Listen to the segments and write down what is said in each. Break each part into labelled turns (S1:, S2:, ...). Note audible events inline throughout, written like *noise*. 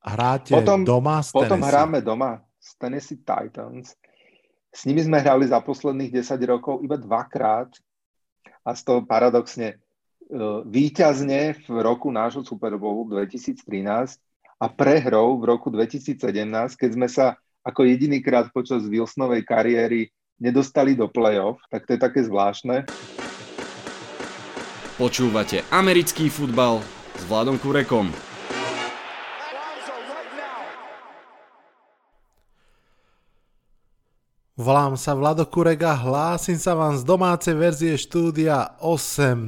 S1: hráte potom, doma s
S2: Potom hráme doma s Tennessee Titans. S nimi sme hrali za posledných 10 rokov iba dvakrát a z toho paradoxne e, výťazne v roku nášho Super Bowlu 2013 a prehrou v roku 2017, keď sme sa ako jedinýkrát počas Wilsonovej kariéry nedostali do play-off, tak to je také zvláštne.
S3: Počúvate americký futbal s Vladom Kurekom.
S1: Volám sa Vlado Kurega, hlásim sa vám z domácej verzie štúdia 8.0.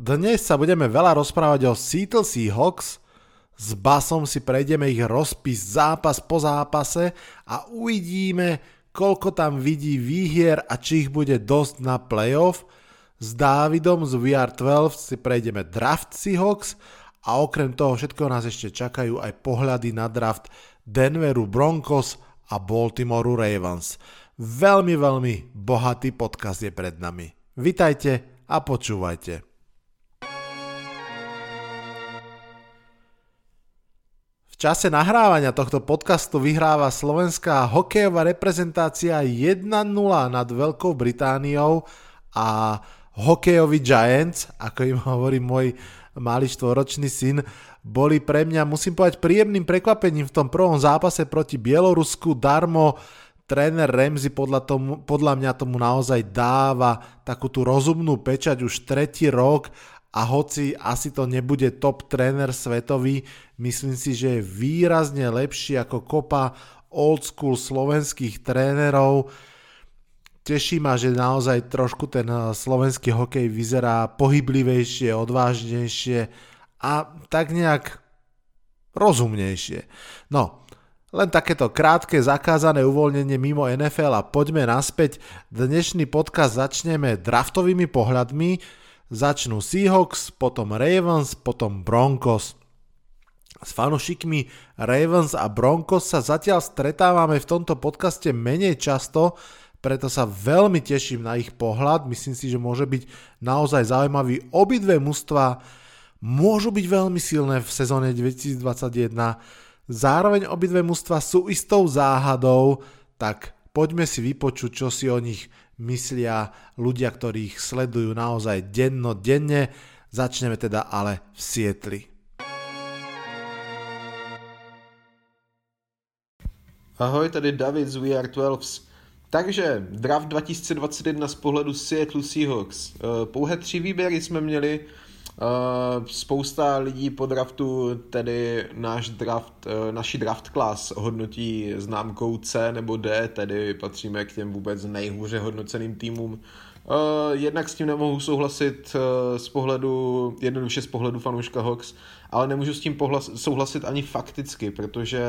S1: Dnes sa budeme veľa rozprávať o Seattle Seahawks, s basom si prejdeme ich rozpis zápas po zápase a uvidíme, koľko tam vidí výhier a či ich bude dosť na playoff. S Dávidom z VR12 si prejdeme draft Seahawks a okrem toho všetko nás ešte čakajú aj pohľady na draft Denveru Broncos a Baltimore Ravens. Veľmi, veľmi bohatý podcast je pred nami. Vitajte a počúvajte. V čase nahrávania tohto podcastu vyhráva slovenská hokejová reprezentácia 1-0 nad Veľkou Britániou a hokejový Giants, ako im hovorí môj malý štvoročný syn, boli pre mňa, musím povedať, príjemným prekvapením v tom prvom zápase proti Bielorusku. Darmo tréner Remzi podľa, tomu, podľa mňa tomu naozaj dáva takú tú rozumnú pečať už tretí rok a hoci asi to nebude top tréner svetový, myslím si, že je výrazne lepší ako kopa old school slovenských trénerov. Teší ma, že naozaj trošku ten slovenský hokej vyzerá pohyblivejšie, odvážnejšie a tak nejak rozumnejšie. No, len takéto krátke zakázané uvoľnenie mimo NFL a poďme naspäť. Dnešný podcast začneme draftovými pohľadmi. Začnú Seahawks, potom Ravens, potom Broncos. S fanúšikmi Ravens a Broncos sa zatiaľ stretávame v tomto podcaste menej často, preto sa veľmi teším na ich pohľad. Myslím si, že môže byť naozaj zaujímavý. Obidve mužstva môžu byť veľmi silné v sezóne 2021. Zároveň obidve mužstva sú istou záhadou, tak poďme si vypočuť, čo si o nich myslia ľudia, ktorí ich sledujú naozaj denno, denne. Začneme teda ale v Sietli.
S4: Ahoj, tady David z VR 12. Takže draft 2021 z pohledu Seattle Seahawks. Eh, pouhé tři výběry jsme měli, Uh, spousta lidí po draftu tedy náš draft, uh, naši draft class hodnotí známkou C nebo D, tedy patříme k těm vůbec nejhůře hodnoceným týmům. Jednak s tím nemohu souhlasit uh, z pohledu, jednoduše z pohledu fanouška Hawks, ale nemůžu s tím souhlasit ani fakticky, protože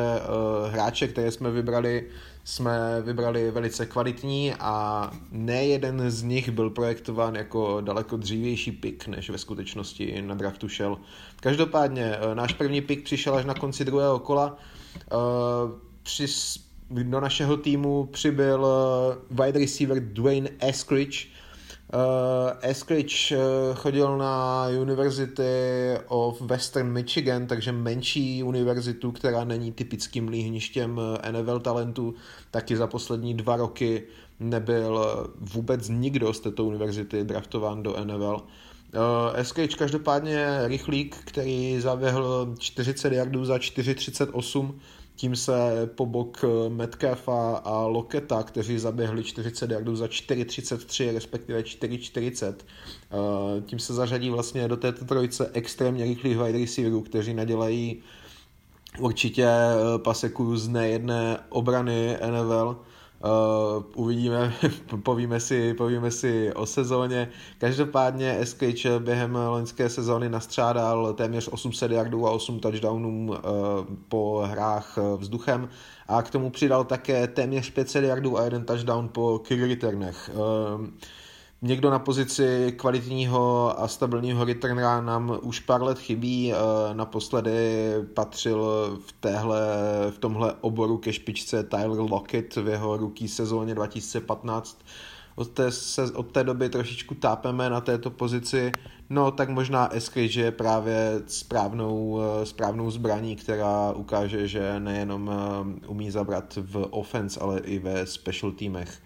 S4: hráče, které jsme vybrali, jsme vybrali velice kvalitní a ne jeden z nich byl projektován jako daleko dřívější pick, než ve skutečnosti na draftu šel. Každopádně uh, náš první pick přišel až na konci druhého kola. Uh, při, do našeho týmu přibyl wide receiver Dwayne Eskridge, Eskridge uh, chodil na University of Western Michigan, takže menší univerzitu, která není typickým líhništěm eh, NFL talentu, taky za poslední dva roky nebyl vůbec nikdo z této univerzity draftován do NFL. Eskridge každopádně rychlík, který zaběhl 40 yardů za 4,38 tím se po bok eh, Metcalfa a Loketa, kteří zaběhli 40 yardů za 4.33, respektive 4.40, eh, tím se zařadí vlastně do této trojice extrémně rychlých wide receiverů, kteří nadělají určitě eh, paseku z nejedné obrany NFL Uh, uvidíme, *laughs* povíme si, povíme si o sezóně. Každopádně SKČ během loňské sezóny nastřádal téměř 800 yardů a 8 touchdownů uh, po hrách vzduchem a k tomu přidal také téměř 500 yardů a jeden touchdown po kick returnech. Uh, Někdo na pozici kvalitního a stabilního returnera nám už pár let chybí. Eh, naposledy patřil v, téhle, v tomhle oboru ke špičce Tyler Lockett v jeho rookie sezóně 2015. od té, se od té doby trošičku tápeme na této pozici, no tak možná Eskridge je právě správnou, eh, správnou zbraní, která ukáže, že nejenom eh, umí zabrat v offense, ale i ve special týmech.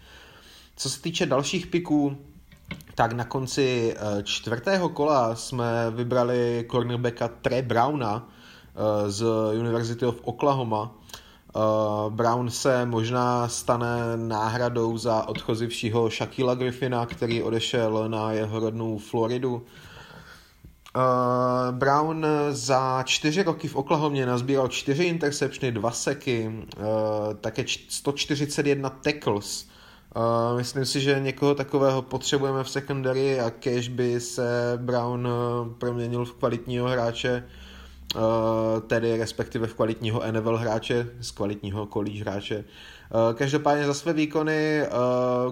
S4: Co se týče dalších piků, tak na konci eh, čtvrtého kola jsme vybrali cornerbacka Trey Browna z University of Oklahoma, Uh, Brown se možná stane náhradou za odchozivšího Shaquilla Griffina, který odešel na jeho rodnou Floridu. Brown za čtyři roky v Oklahomě nazbíral čtyři interceptiony, dva seky, také 141 tackles. Uh, myslím si, že někoho takového potřebujeme v secondary a kež by se Brown proměnil v kvalitního hráče, Eh, tedy respektive v kvalitního NFL hráče, z kvalitního college hráče. Eh, každopádně za své výkony, eh,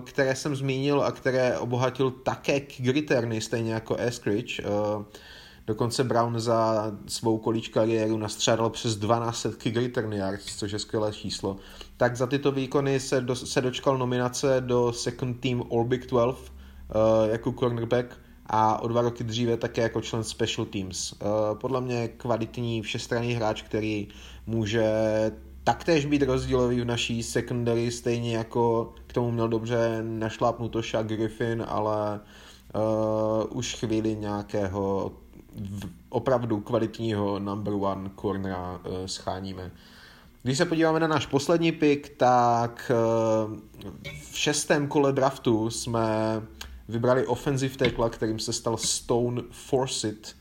S4: které jsem zmínil a které obohatil také Gritterny, stejně jako Eskridge, Dokonce Brown za svou kolíč kariéru nastřádal přes 12 kick return yards, což je skvělé číslo. Tak za tyto výkony se, do, se dočkal nominace do Second Team All Big 12 uh, jako cornerback a o dva roky dříve také jako člen Special Teams. Eh, podle mě kvalitní všestranný hráč, který může taktéž být rozdílový v naší secondary, stejně jako k tomu měl dobře našlápnuto Shaq Griffin, ale uh, už chvíli nějakého opravdu kvalitního number one cornera uh, scháníme. Když se podíváme na náš poslední pick, tak uh, v šestém kole draftu jsme vybrali offensive tackle, kterým se stal Stone Forsyth.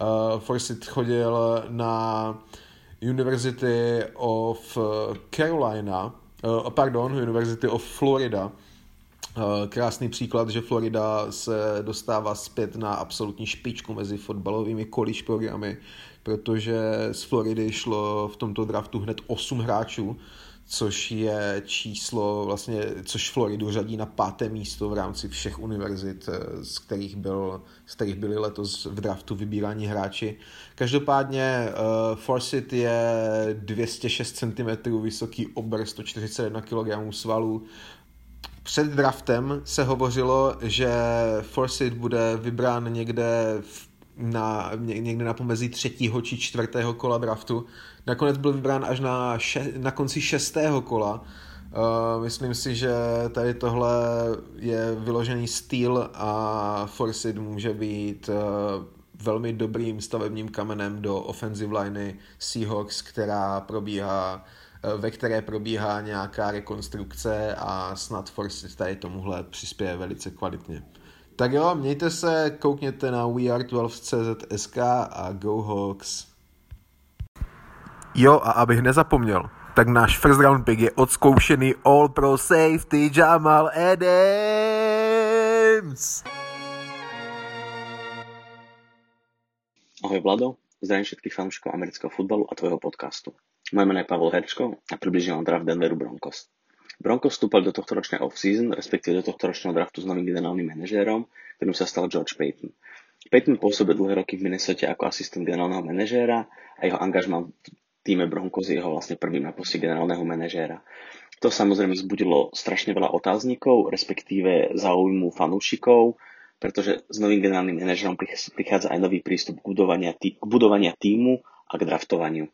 S4: Uh, Forsyth chodil na University of Carolina, uh, pardon, University of Florida. Uh, krásný příklad, že Florida se dostává zpět na absolutní špičku mezi fotbalovými college programy, protože z Floridy šlo v tomto draftu hned 8 hráčů, což je číslo, vlastně, což Floridu řadí na páté místo v rámci všech univerzit, eh, z kterých, byl, z kterých byli letos v draftu vybíráni hráči. Každopádně uh, Forsyth je 206 cm vysoký, obr 141 kg svalů. Před draftem se hovořilo, že Forsyth bude vybrán někde v na, někde na pomezí třetího či čtvrtého kola draftu. Nakonec byl vybrán až na, še, na konci šestého kola. Uh, myslím si, že tady tohle je vyložený styl a Forsyth může být uh, velmi dobrým stavebním kamenem do offensive liney Seahawks, která probíhá uh, ve které probíhá nějaká rekonstrukce a snad Forsyth tady tomuhle přispěje velice kvalitně. Tak jo, mějte se, koukněte na weare12.cz.sk a Go Hawks. Jo, a abych nezapomněl, tak náš first round pick je odzkoušený All Pro Safety Jamal Adams.
S5: Ahoj Vlado, zdravím všetkých fanúšikov amerického futbalu a tvojho podcastu. Moje meno je Pavel Herčko a približne vám draft Denveru Broncos. Broncos vstúpali do tohto ročnej off-season, respektíve do tohto ročného draftu s novým generálnym manažérom, ktorým sa stal George Payton. Payton pôsobil dlhé roky v Minnesota ako asistent generálneho manažéra a jeho angažma v týme Broncos je jeho vlastne prvým na poste generálneho manažéra. To samozrejme vzbudilo strašne veľa otáznikov, respektíve záujmu fanúšikov, pretože s novým generálnym manažerom prichádza aj nový prístup k budovania, tý, k budovania týmu a k draftovaniu.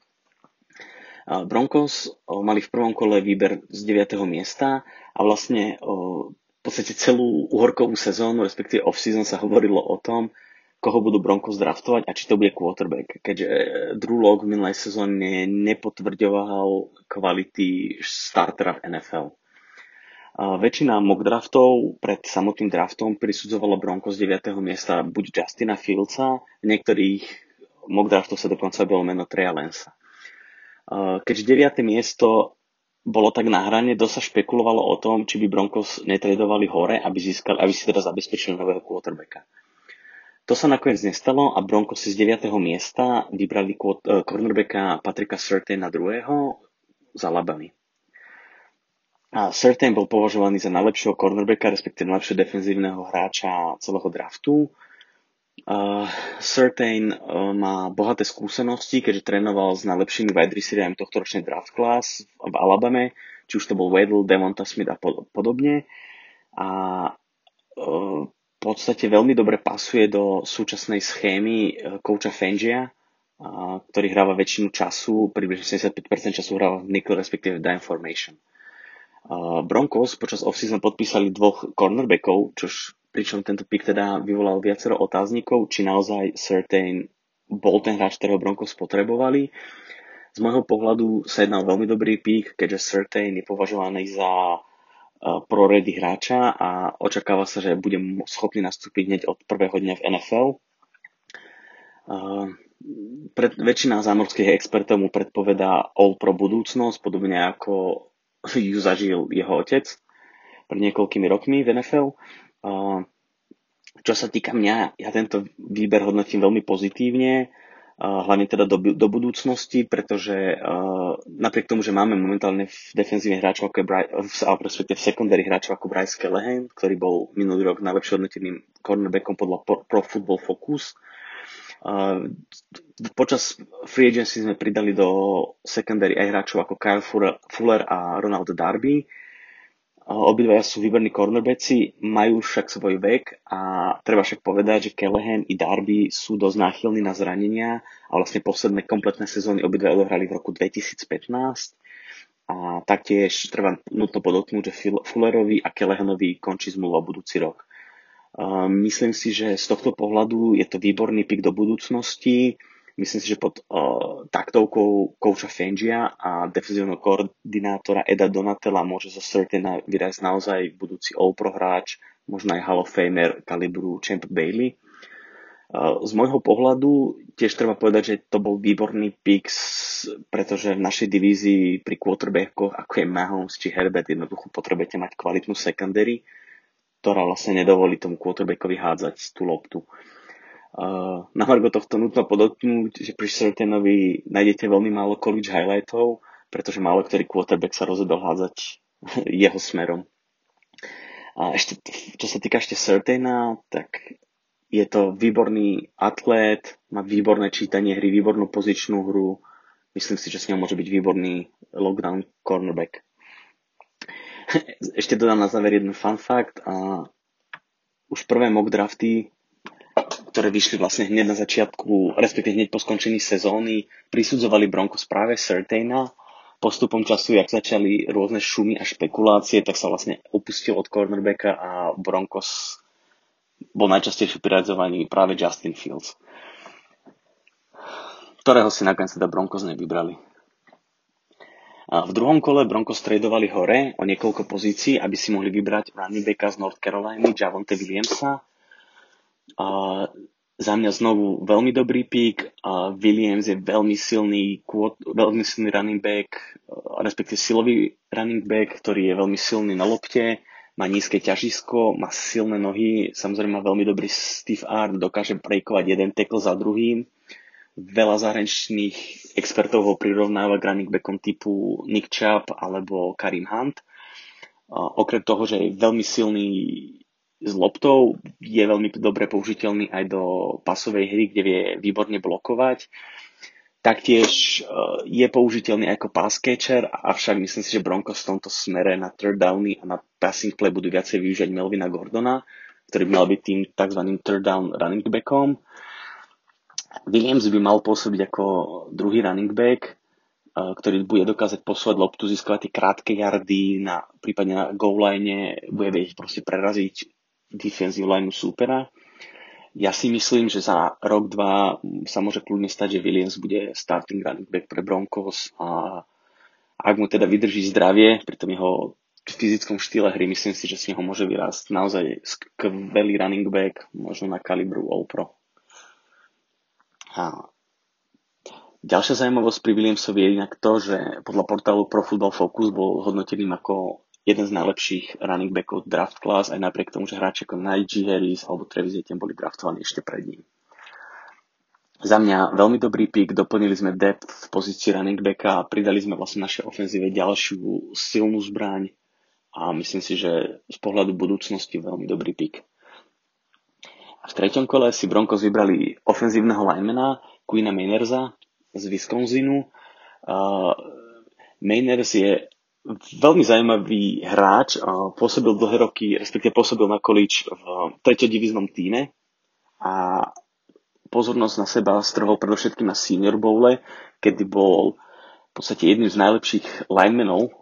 S5: Broncos mali v prvom kole výber z 9. miesta a vlastne v podstate celú uhorkovú sezónu, respektíve off-season sa hovorilo o tom, koho budú Broncos draftovať a či to bude quarterback. Keďže e, Drew Lock v minulej sezóne nepotvrďoval kvality startera v NFL. Väčšina mock draftov pred samotným draftom prisudzovala Broncos z 9. miesta buď Justina Fieldsa, v niektorých mock draftoch sa dokonca bolo meno Treja Lensa. Keďže 9. miesto bolo tak na hrane, dosť sa špekulovalo o tom, či by Broncos netredovali hore, aby, získali, aby si teda zabezpečili nového quarterbacka. To sa nakoniec nestalo a Broncos si z 9. miesta vybrali e, cornerbacka Patrika Surtain na druhého za Alabama. A Surtain bol považovaný za najlepšieho cornerbacka, respektíve najlepšieho defenzívneho hráča celého draftu Uh, Certain uh, má bohaté skúsenosti, keďže trénoval s najlepšími wide receiverami tohto ročnej draft class v Alabame, či už to bol Waddle, Devonta Smith a podobne. A v podstate veľmi dobre pasuje do súčasnej schémy kouča Fengia, ktorý hráva väčšinu času, približne 75% času hráva v nickel, respektíve v dime formation. Broncos počas offseason podpísali dvoch cornerbackov, čož pričom tento pick teda vyvolal viacero otáznikov, či naozaj Certain bol ten hráč, ktorého Broncos potrebovali. Z môjho pohľadu sa jednal veľmi dobrý pick, keďže Certain je považovaný za proredy hráča a očakáva sa, že bude schopný nastúpiť hneď od prvého dňa v NFL. Pred, väčšina zámorských expertov mu predpovedá All Pro budúcnosť, podobne ako ju zažil jeho otec pred niekoľkými rokmi v NFL. Čo sa týka mňa, ja tento výber hodnotím veľmi pozitívne hlavne teda do, do budúcnosti, pretože napriek tomu, že máme momentálne v defenzíve hráčov ako Bry, v, respektive v secondary hráčov ako Bryce Callahan, ktorý bol minulý rok najlepšie hodnoteným cornerbackom podľa Pro, Pro Football Focus. Uh, počas free agency sme pridali do secondary aj hráčov ako Kyle Fuller a Ronald Darby, Obidvaja sú výborní cornerbacki, majú však svoj vek a treba však povedať, že Callahan i Darby sú dosť náchylní na zranenia a vlastne posledné kompletné sezóny obidva odohrali v roku 2015 a taktiež treba nutno podotknúť, že Fullerovi a Callahanovi končí zmluva budúci rok. Myslím si, že z tohto pohľadu je to výborný pik do budúcnosti Myslím si, že pod uh, taktovkou kouča Fengia a defenzívneho koordinátora Eda Donatella môže zo Certina vyrazť naozaj budúci All-Pro hráč, možno aj Hall of Famer kalibru Champ Bailey. Z môjho pohľadu tiež treba povedať, že to bol výborný pick, pretože v našej divízii pri quarterbackoch, ako je Mahomes či Herbert, jednoducho potrebujete mať kvalitnú secondary, ktorá vlastne nedovolí tomu quarterbackovi hádzať tú loptu. Uh, na margo tohto nutno podotknúť, že pri Certainovi nájdete veľmi málo college highlightov, pretože málo ktorý quarterback sa rozhodol hádzať *laughs* jeho smerom. A ešte, čo sa týka ešte Certaina, tak je to výborný atlét, má výborné čítanie hry, výbornú pozičnú hru. Myslím si, že s ňou môže byť výborný lockdown cornerback. *laughs* Ešte dodám na záver jeden fun fact. A už prvé mock drafty ktoré vyšli vlastne hneď na začiatku, respektíve hneď po skončení sezóny, prisudzovali Broncos práve Certaina. Postupom času, jak začali rôzne šumy a špekulácie, tak sa vlastne opustil od cornerbacka a Broncos bol najčastejšie priradzovaný práve Justin Fields, ktorého si nakoniec teda Broncos nevybrali. A v druhom kole Broncos tradovali hore o niekoľko pozícií, aby si mohli vybrať running backa z North Carolina, Javonte Williamsa, za mňa znovu veľmi dobrý pík. A Williams je veľmi silný, veľmi silný running back, respektíve silový running back, ktorý je veľmi silný na lopte, má nízke ťažisko, má silné nohy, samozrejme má veľmi dobrý stiff arm, dokáže prejkovať jeden tackle za druhým. Veľa zahraničných expertov ho prirovnáva k running backom typu Nick Chubb alebo Karim Hunt. A okrem toho, že je veľmi silný s loptou je veľmi dobre použiteľný aj do pasovej hry, kde vie výborne blokovať. Taktiež e, je použiteľný ako pass catcher, avšak myslím si, že Broncos v tomto smere na third downy a na passing play budú viacej využiť Melvina Gordona, ktorý by mal byť tým tzv. third down running backom. Williams by mal pôsobiť ako druhý running back, e, ktorý bude dokázať posúvať loptu, získavať tie krátke yardy, na, prípadne na goal line, bude vedieť proste preraziť defensive line súpera. Ja si myslím, že za rok, dva sa môže kľudne stať, že Williams bude starting running back pre Broncos a ak mu teda vydrží zdravie pri tom jeho fyzickom štýle hry, myslím si, že z neho môže vyrásť naozaj skvelý running back, možno na kalibru All-Pro. A ďalšia zaujímavosť pri Williamsovi je inak to, že podľa portálu Pro Football Focus bol hodnotený ako jeden z najlepších running backov draft class, aj napriek tomu, že hráči ako Najee Harris alebo Travis Etienne boli draftovaní ešte pred ním. Za mňa veľmi dobrý pick, doplnili sme depth v pozícii running backa a pridali sme vlastne naše ofenzíve ďalšiu silnú zbraň a myslím si, že z pohľadu budúcnosti veľmi dobrý pick. V treťom kole si Broncos vybrali ofenzívneho linemana Queena Mainersa z Wisconsinu. Uh, Mainers je veľmi zaujímavý hráč, pôsobil dlhé roky, respektíve pôsobil na količ v treťodivíznom týme. A pozornosť na seba strhol predovšetkým na Senior Bowle, kedy bol v podstate jedným z najlepších linemenov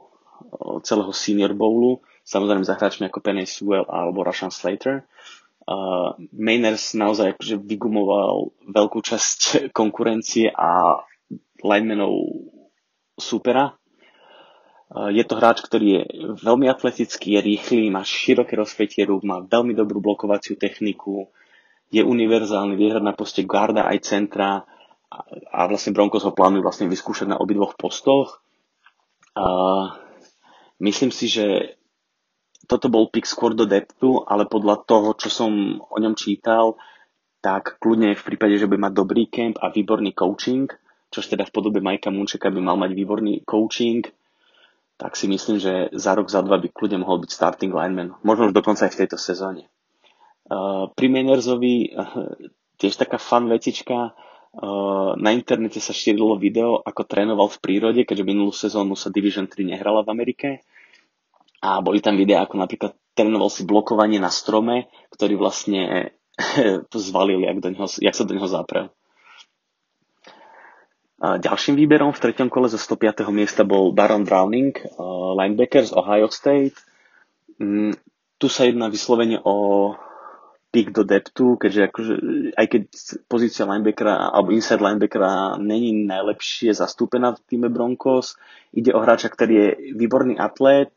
S5: celého Senior Bowlu, samozrejme za hráčmi ako Penny Sewell alebo Rashan Slater. Uh, Mainers naozaj akože vygumoval veľkú časť konkurencie a linemenov supera je to hráč, ktorý je veľmi atletický, je rýchly, má široké rozpetie rúk, má veľmi dobrú blokovaciu techniku, je univerzálny, vie hrať na poste garda aj centra a, vlastne Broncos ho plánujú vlastne vyskúšať na obidvoch postoch. A myslím si, že toto bol pick skôr do deptu, ale podľa toho, čo som o ňom čítal, tak kľudne v prípade, že by mať dobrý camp a výborný coaching, čož teda v podobe Majka Munčeka by mal mať výborný coaching, tak si myslím, že za rok, za dva by kľudne mohol byť starting lineman. Možno už dokonca aj v tejto sezóne. Uh, pri Mainersovi uh, tiež taká fun vecička. Uh, na internete sa šírilo video, ako trénoval v prírode, keďže minulú sezónu sa Division 3 nehrala v Amerike. A boli tam videá, ako napríklad trénoval si blokovanie na strome, ktorý vlastne *laughs* zvalil, jak, do neho, jak sa do neho zaprel. Ďalším výberom v treťom kole zo 105. miesta bol Baron Browning, linebacker z Ohio State. Mm, tu sa jedná vyslovene o pick do deptu, keďže akože, aj keď pozícia linebackera alebo inside linebackera není najlepšie zastúpená v týme Broncos, ide o hráča, ktorý je výborný atlét,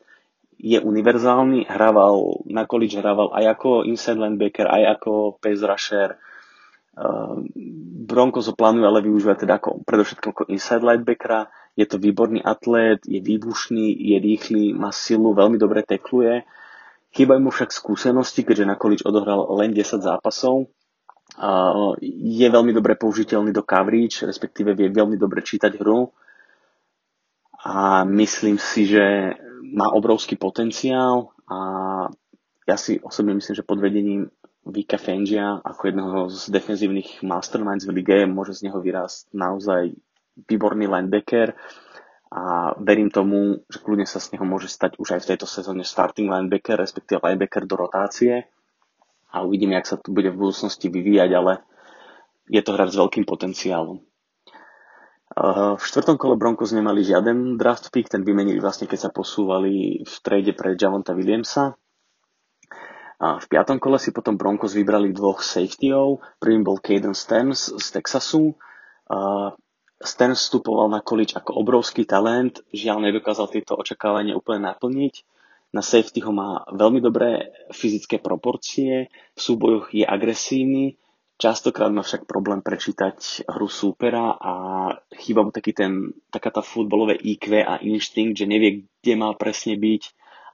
S5: je univerzálny, hrával na college, hrával aj ako inside linebacker, aj ako pass rusher, Broncos ho plánujú ale využívať teda ako, predovšetkým ako inside linebackera. Je to výborný atlét, je výbušný, je rýchly, má silu, veľmi dobre tekluje. Chýbajú mu však skúsenosti, keďže na college odohral len 10 zápasov. Je veľmi dobre použiteľný do coverage, respektíve vie veľmi dobre čítať hru. A myslím si, že má obrovský potenciál a ja si osobne myslím, že pod vedením Vika Fengia ako jedného z defenzívnych masterminds v lige môže z neho vyrásť naozaj výborný linebacker a verím tomu, že kľudne sa z neho môže stať už aj v tejto sezóne starting linebacker, respektíve linebacker do rotácie a uvidíme, jak sa to bude v budúcnosti vyvíjať, ale je to hráč s veľkým potenciálom. V štvrtom kole Broncos nemali žiaden draft pick, ten vymenili vlastne, keď sa posúvali v trade pre Javonta Williamsa. A v piatom kole si potom Broncos vybrali dvoch safetyov. Prvým bol Caden Stearns z Texasu. A Stearns vstupoval na količ ako obrovský talent, žiaľ nedokázal tieto očakávania úplne naplniť. Na safety ho má veľmi dobré fyzické proporcie, v súbojoch je agresívny, častokrát má však problém prečítať hru súpera a chýba mu taký ten, taká tá futbolové IQ a inštinkt, že nevie, kde má presne byť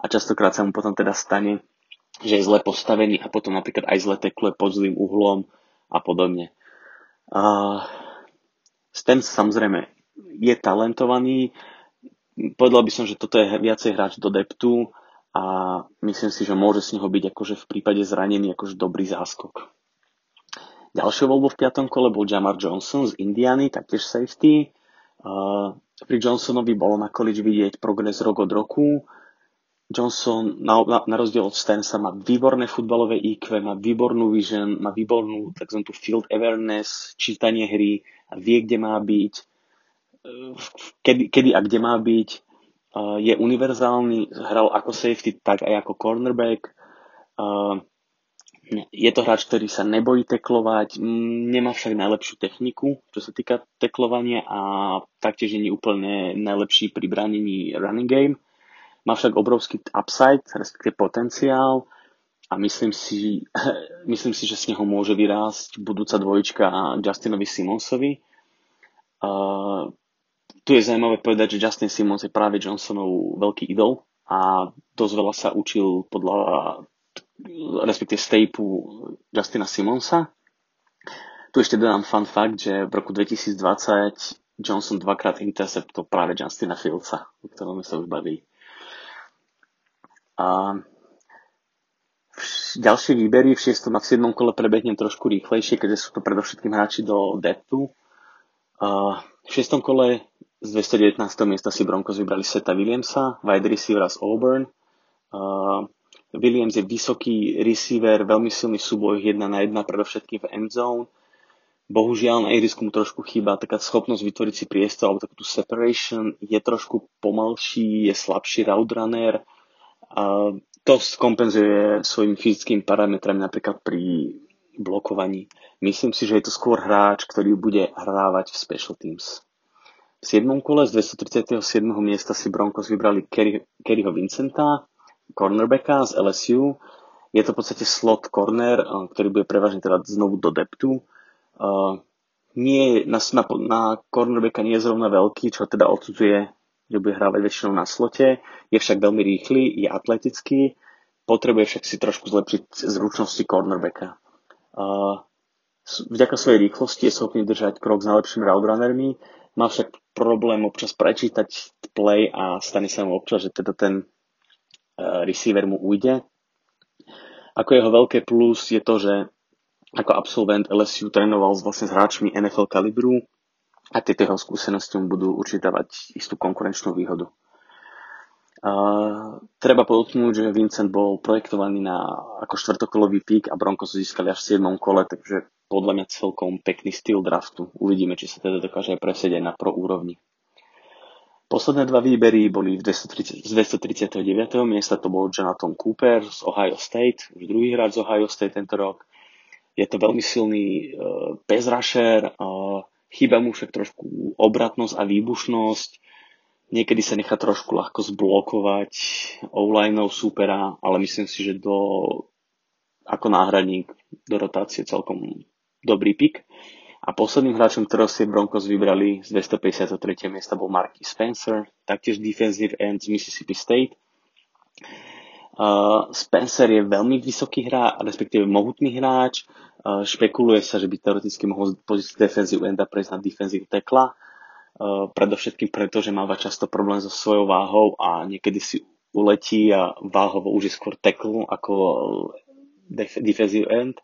S5: a častokrát sa mu potom teda stane, že je zle postavený a potom napríklad aj zle tekluje pod zlým uhlom a podobne. Uh, Stem samozrejme je talentovaný, povedal by som, že toto je viacej hráč do deptu a myslím si, že môže z neho byť akože v prípade zranení akože dobrý záskok. Ďalšou voľbou v piatom kole bol Jamar Johnson z Indiany, taktiež safety. Uh, pri Johnsonovi bolo na college vidieť progres rok od roku. Johnson na, na, na rozdiel od Stansa má výborné futbalové IQ, má výbornú vision, má výbornú tzv. field awareness, čítanie hry a vie, kde má byť, kedy, kedy a kde má byť. Je univerzálny, hral ako safety, tak aj ako cornerback. Je to hráč, ktorý sa nebojí teklovať, nemá však najlepšiu techniku, čo sa týka teklovania a taktiež nie úplne najlepší pri bránení running game má však obrovský upside, respektíve potenciál a myslím si, *laughs* myslím si, že z neho môže vyrásť budúca dvojička Justinovi Simonsovi. Uh, tu je zaujímavé povedať, že Justin Simons je práve Johnsonov veľký idol a dosť veľa sa učil podľa respektíve stejpu Justina Simonsa. Tu ešte dodám fun fact, že v roku 2020 Johnson dvakrát interceptol práve Justina Fieldsa, o ktorom sa už bavili. A ďalšie výbery v 6. a v 7. kole prebehnem trošku rýchlejšie, keďže sú to predovšetkým hráči do deptu. V šiestom kole z 219. miesta si Broncos vybrali Seta Williamsa, wide receiver z Auburn. Uh, Williams je vysoký receiver, veľmi silný súboj 1 na 1, predovšetkým v endzone. Bohužiaľ na ihrisku mu trošku chýba taká schopnosť vytvoriť si priestor alebo takú separation. Je trošku pomalší, je slabší route runner. To kompenzuje svojimi fyzickými parametrami napríklad pri blokovaní. Myslím si, že je to skôr hráč, ktorý bude hrávať v special teams. V 7. kole z 237. miesta si Broncos vybrali Kerryho Vincenta, cornerbacka z LSU. Je to v podstate slot corner, ktorý bude prevažne teda znovu do deptu Uh, nie, na, na, na cornerbacka nie je zrovna veľký, čo teda odsudzuje, bude hrávať väčšinou na slote. Je však veľmi rýchly, je atletický, potrebuje však si trošku zlepšiť zručnosti cornerbacka. Uh, vďaka svojej rýchlosti je schopný držať krok s najlepšími route má však problém občas prečítať play a stane sa mu občas, že teda ten uh, receiver mu ujde. Ako jeho veľké plus je to, že ako absolvent LSU trénoval vlastne s hráčmi NFL kalibru a tieto jeho skúsenosti mu budú určite dávať istú konkurenčnú výhodu. Uh, treba podotknúť, že Vincent bol projektovaný na ako štvrtokolový pík a Broncos získali až v 7. kole, takže podľa mňa celkom pekný styl draftu. Uvidíme, či sa teda dokáže aj na pro úrovni. Posledné dva výbery boli v 230, z 239. miesta, to bol Jonathan Cooper z Ohio State, už druhý hráč z Ohio State tento rok. Je to veľmi silný uh, rusher, uh, chýba mu však trošku obratnosť a výbušnosť. Niekedy sa nechá trošku ľahko zblokovať online supera, ale myslím si, že do, ako náhradník do rotácie celkom dobrý pick. A posledným hráčom, ktorého si Broncos vybrali z 253. miesta bol Marky Spencer, taktiež defensive end z Mississippi State. Uh, Spencer je veľmi vysoký hráč, respektíve mohutný hráč. Uh, špekuluje sa, že by teoreticky mohol z pozície defensive enda prejsť na defensive tekla. Uh, predovšetkým preto, že máva často problém so svojou váhou a niekedy si uletí a váhovo už je skôr tackle ako def- defensive end.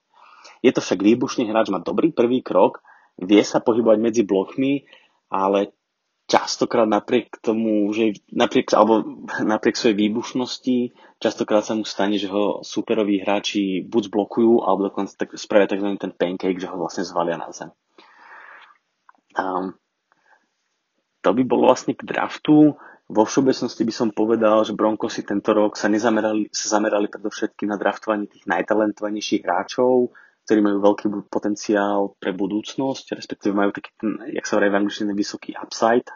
S5: Je to však výbušný hráč, má dobrý prvý krok, vie sa pohybovať medzi blokmi, ale častokrát napriek tomu, že napriek, alebo *laughs* napriek svojej výbušnosti, častokrát sa mu stane, že ho superoví hráči buď blokujú, alebo dokonca tak, spravia tzv. ten pancake, že ho vlastne zvalia na zem. Um, to by bolo vlastne k draftu. Vo všeobecnosti by som povedal, že Broncos si tento rok sa, nezamerali, sa zamerali predovšetkým na draftovanie tých najtalentovanejších hráčov, ktorí majú veľký potenciál pre budúcnosť, respektíve majú taký ten, jak sa hovorí v vysoký upside.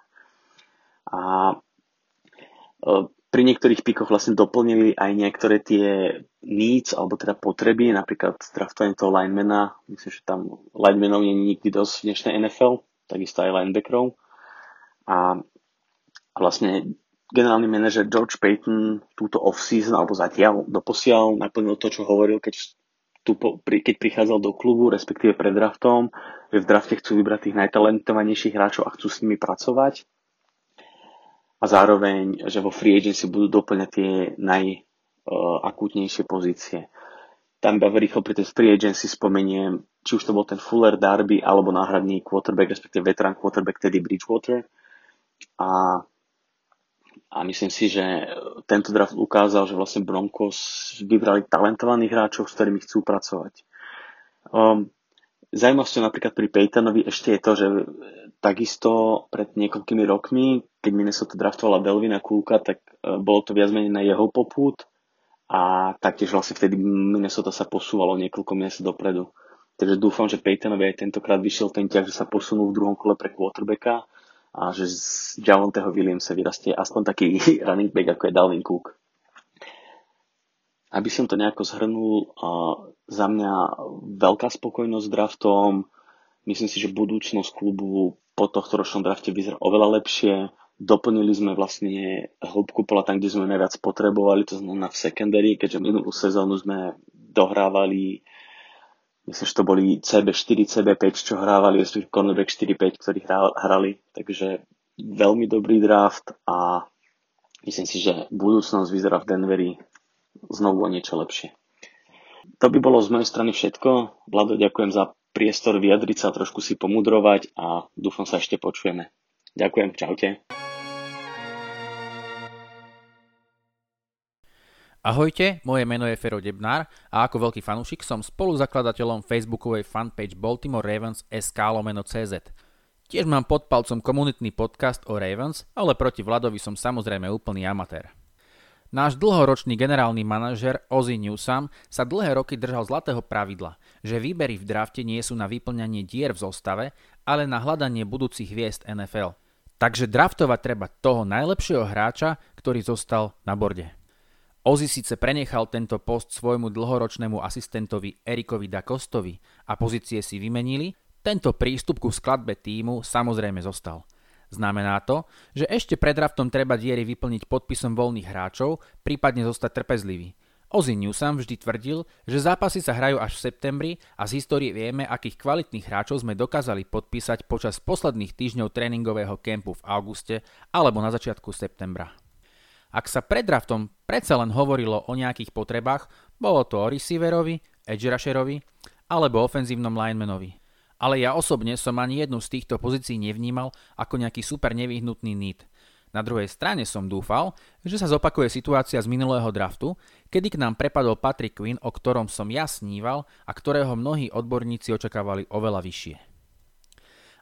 S5: A e, pri niektorých pikoch vlastne doplnili aj niektoré tie needs, alebo teda potreby, napríklad draftovanie toho linemana, myslím, že tam linemanov nie je nikdy dosť v dnešnej NFL, takisto aj linebackerov. A vlastne generálny manažer George Payton túto off-season, alebo zatiaľ doposiaľ naplnil to, čo hovoril, keď tu, keď prichádzal do klubu, respektíve pred draftom, že v drafte chcú vybrať tých najtalentovanejších hráčov a chcú s nimi pracovať. A zároveň, že vo free agency budú doplňať tie najakútnejšie pozície. Tam iba rýchlo pri tej free agency spomeniem, či už to bol ten Fuller Darby alebo náhradný quarterback, respektíve veterán quarterback Teddy Bridgewater. A a myslím si, že tento draft ukázal, že vlastne Broncos vybrali talentovaných hráčov, s ktorými chcú pracovať. Um, Zajímavosťou napríklad pri Peytonovi ešte je to, že takisto pred niekoľkými rokmi, keď Minnesota draftovala Delvina Kúka, tak uh, bolo to viac menej na jeho popút a taktiež vlastne vtedy Minnesota sa posúvalo niekoľko miest dopredu. Takže dúfam, že Peytonovi aj tentokrát vyšiel ten ťah, že sa posunú v druhom kole pre quarterbacka a že z Javonteho Williamsa vyrastie aspoň taký *laughs* running back, ako je Dalvin Cook. Aby som to nejako zhrnul, za mňa veľká spokojnosť s draftom, myslím si, že budúcnosť klubu po tohto ročnom drafte vyzerá oveľa lepšie, doplnili sme vlastne hĺbku pola tam, kde sme najviac potrebovali, to znamená v secondary, keďže minulú sezónu sme dohrávali myslím, že to boli CB4, CB5, čo hrávali, respektíve cornerback 4-5, ktorí hrali, takže veľmi dobrý draft a myslím si, že budúcnosť vyzerá v Denveri znovu o niečo lepšie. To by bolo z mojej strany všetko. Vlado, ďakujem za priestor vyjadriť sa, trošku si pomudrovať a dúfam sa ešte počujeme. Ďakujem, čaute.
S6: Ahojte, moje meno je Fero Debnár a ako veľký fanúšik som spoluzakladateľom facebookovej fanpage Baltimore Ravens SK lomeno CZ. Tiež mám pod palcom komunitný podcast o Ravens, ale proti Vladovi som samozrejme úplný amatér. Náš dlhoročný generálny manažer Ozzy Newsam sa dlhé roky držal zlatého pravidla, že výbery v drafte nie sú na vyplňanie dier v zostave, ale na hľadanie budúcich hviezd NFL. Takže draftovať treba toho najlepšieho hráča, ktorý zostal na borde. Ozzy síce prenechal tento post svojmu dlhoročnému asistentovi Erikovi Dakostovi a pozície si vymenili, tento prístup ku skladbe týmu samozrejme zostal. Znamená to, že ešte pred draftom treba diery vyplniť podpisom voľných hráčov, prípadne zostať trpezlivý. Ozzy Newsam vždy tvrdil, že zápasy sa hrajú až v septembri a z histórie vieme, akých kvalitných hráčov sme dokázali podpísať počas posledných týždňov tréningového kempu v auguste alebo na začiatku septembra. Ak sa pred draftom predsa len hovorilo o nejakých potrebách, bolo to o receiverovi, edge rusherovi alebo ofenzívnom linemanovi. Ale ja osobne som ani jednu z týchto pozícií nevnímal ako nejaký super nevyhnutný need. Na druhej strane som dúfal, že sa zopakuje situácia z minulého draftu, kedy k nám prepadol Patrick Quinn, o ktorom som ja sníval a ktorého mnohí odborníci očakávali oveľa vyššie.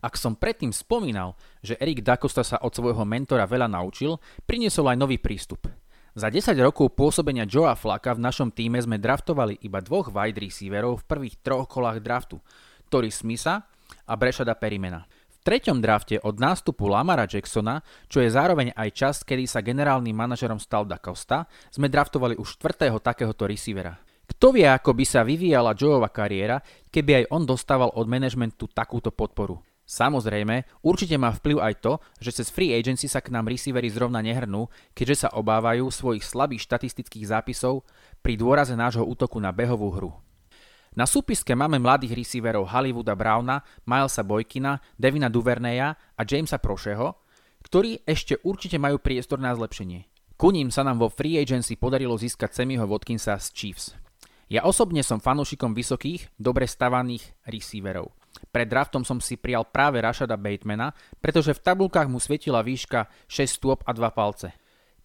S6: Ak som predtým spomínal, že Erik Dakosta sa od svojho mentora veľa naučil, priniesol aj nový prístup. Za 10 rokov pôsobenia Joea Flaka v našom týme sme draftovali iba dvoch wide receiverov v prvých troch kolách draftu, Tori Smitha a Brešada Perimena. V treťom drafte od nástupu Lamara Jacksona, čo je zároveň aj čas, kedy sa generálnym manažerom stal Dakosta, sme draftovali už štvrtého takéhoto receivera. Kto vie, ako by sa vyvíjala Joeova kariéra, keby aj on dostával od manažmentu takúto podporu. Samozrejme, určite má vplyv aj to, že cez free agency sa k nám receivery zrovna nehrnú, keďže sa obávajú svojich slabých štatistických zápisov pri dôraze nášho útoku na behovú hru. Na súpiske máme mladých receiverov Hollywooda Browna, Milesa Boykina, Devina Duverneja a Jamesa Prošeho, ktorí ešte určite majú priestor na zlepšenie. Ku ním sa nám vo free agency podarilo získať Semiho Watkinsa z Chiefs. Ja osobne som fanúšikom vysokých, dobre stavaných receiverov. Pred draftom som si prijal práve Rashada Batemana, pretože v tabulkách mu svietila výška 6 stôp a 2 palce.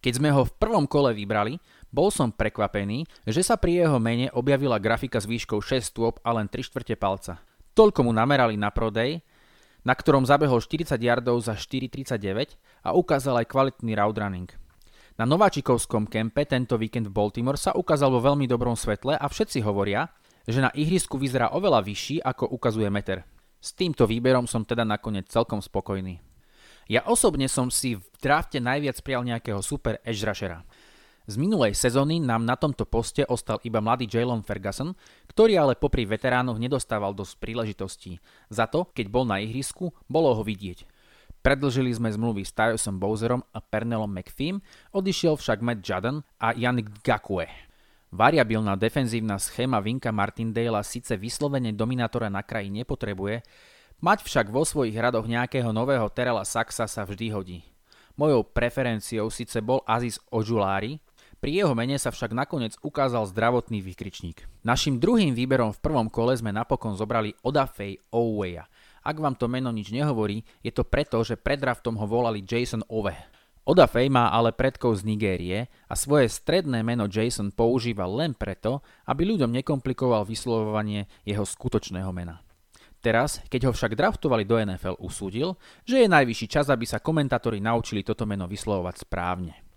S6: Keď sme ho v prvom kole vybrali, bol som prekvapený, že sa pri jeho mene objavila grafika s výškou 6 stôp a len 3 štvrte palca. Toľko mu namerali na prodej, na ktorom zabehol 40 yardov za 4,39 a ukázal aj kvalitný route running. Na nováčikovskom kempe tento víkend v Baltimore sa ukázal vo veľmi dobrom svetle a všetci hovoria, že na ihrisku vyzerá oveľa vyšší ako ukazuje meter. S týmto výberom som teda nakoniec celkom spokojný. Ja osobne som si v drafte najviac prijal nejakého super edge rushera. Z minulej sezóny nám na tomto poste ostal iba mladý Jalen Ferguson, ktorý ale popri veteránoch nedostával dosť príležitostí. Za to, keď bol na ihrisku, bolo ho vidieť. Predlžili sme zmluvy s Tyrosom Bowserom a Pernelom McPhee, odišiel však Matt Judden a Yannick Gakue. Variabilná defenzívna schéma Vinka Martindale síce vyslovene dominátora na kraji nepotrebuje, mať však vo svojich radoch nejakého nového Terela Saxa sa vždy hodí. Mojou preferenciou síce bol Aziz Ožulári, pri jeho mene sa však nakoniec ukázal zdravotný vykričník. Našim druhým výberom v prvom kole sme napokon zobrali Odafej Oweya. Ak vám to meno nič nehovorí, je to preto, že pred draftom ho volali Jason Ove. Odafej má ale predkov z Nigérie a svoje stredné meno Jason používa len preto, aby ľuďom nekomplikoval vyslovovanie jeho skutočného mena. Teraz, keď ho však draftovali do NFL, usúdil, že je najvyšší čas, aby sa komentátori naučili toto meno vyslovovať správne.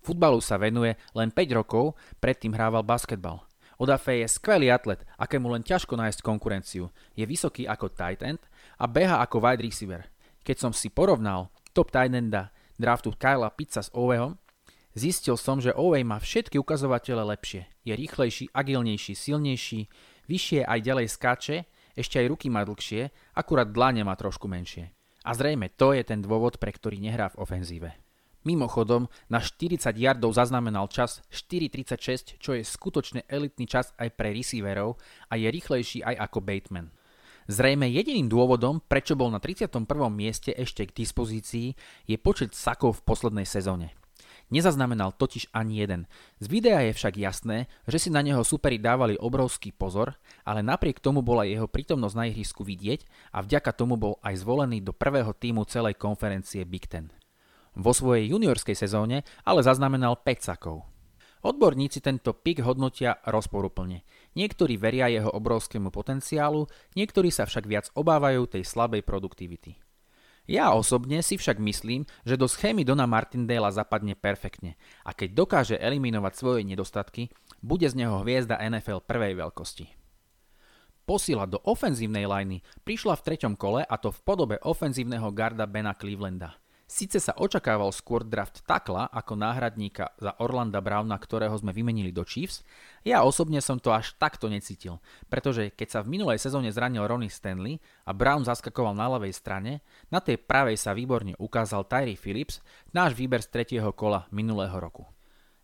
S6: Futbalu sa venuje len 5 rokov, predtým hrával basketbal. Odafej je skvelý atlet, akému len ťažko nájsť konkurenciu. Je vysoký ako tight end a beha ako wide receiver. Keď som si porovnal top tight enda draftu Kyla Pizza s Owehom, zistil som, že Oweh má všetky ukazovatele lepšie. Je rýchlejší, agilnejší, silnejší, vyššie aj ďalej skáče, ešte aj ruky má dlhšie, akurát dlane má trošku menšie. A zrejme to je ten dôvod, pre ktorý nehrá v ofenzíve. Mimochodom, na 40 yardov zaznamenal čas 4.36, čo je skutočne elitný čas aj pre receiverov a je rýchlejší aj ako Bateman. Zrejme jediným dôvodom, prečo bol na 31. mieste ešte k dispozícii, je počet sakov v poslednej sezóne. Nezaznamenal totiž ani jeden. Z videa je však jasné, že si na neho superi dávali obrovský pozor, ale napriek tomu bola jeho prítomnosť na ihrisku vidieť a vďaka tomu bol aj zvolený do prvého týmu celej konferencie Big Ten. Vo svojej juniorskej sezóne ale zaznamenal 5 sakov. Odborníci tento pik hodnotia rozporuplne. Niektorí veria jeho obrovskému potenciálu, niektorí sa však viac obávajú tej slabej produktivity. Ja osobne si však myslím, že do schémy Dona Martindale zapadne perfektne a keď dokáže eliminovať svoje nedostatky, bude z neho hviezda NFL prvej veľkosti. Posila do ofenzívnej lajny prišla v treťom kole a to v podobe ofenzívneho garda Bena Clevelanda – Sice sa očakával skôr draft takla ako náhradníka za Orlanda Browna, ktorého sme vymenili do Chiefs, ja osobne som to až takto necítil, pretože keď sa v minulej sezóne zranil Ronnie Stanley a Brown zaskakoval na ľavej strane, na tej pravej sa výborne ukázal Tyree Phillips, náš výber z tretieho kola minulého roku.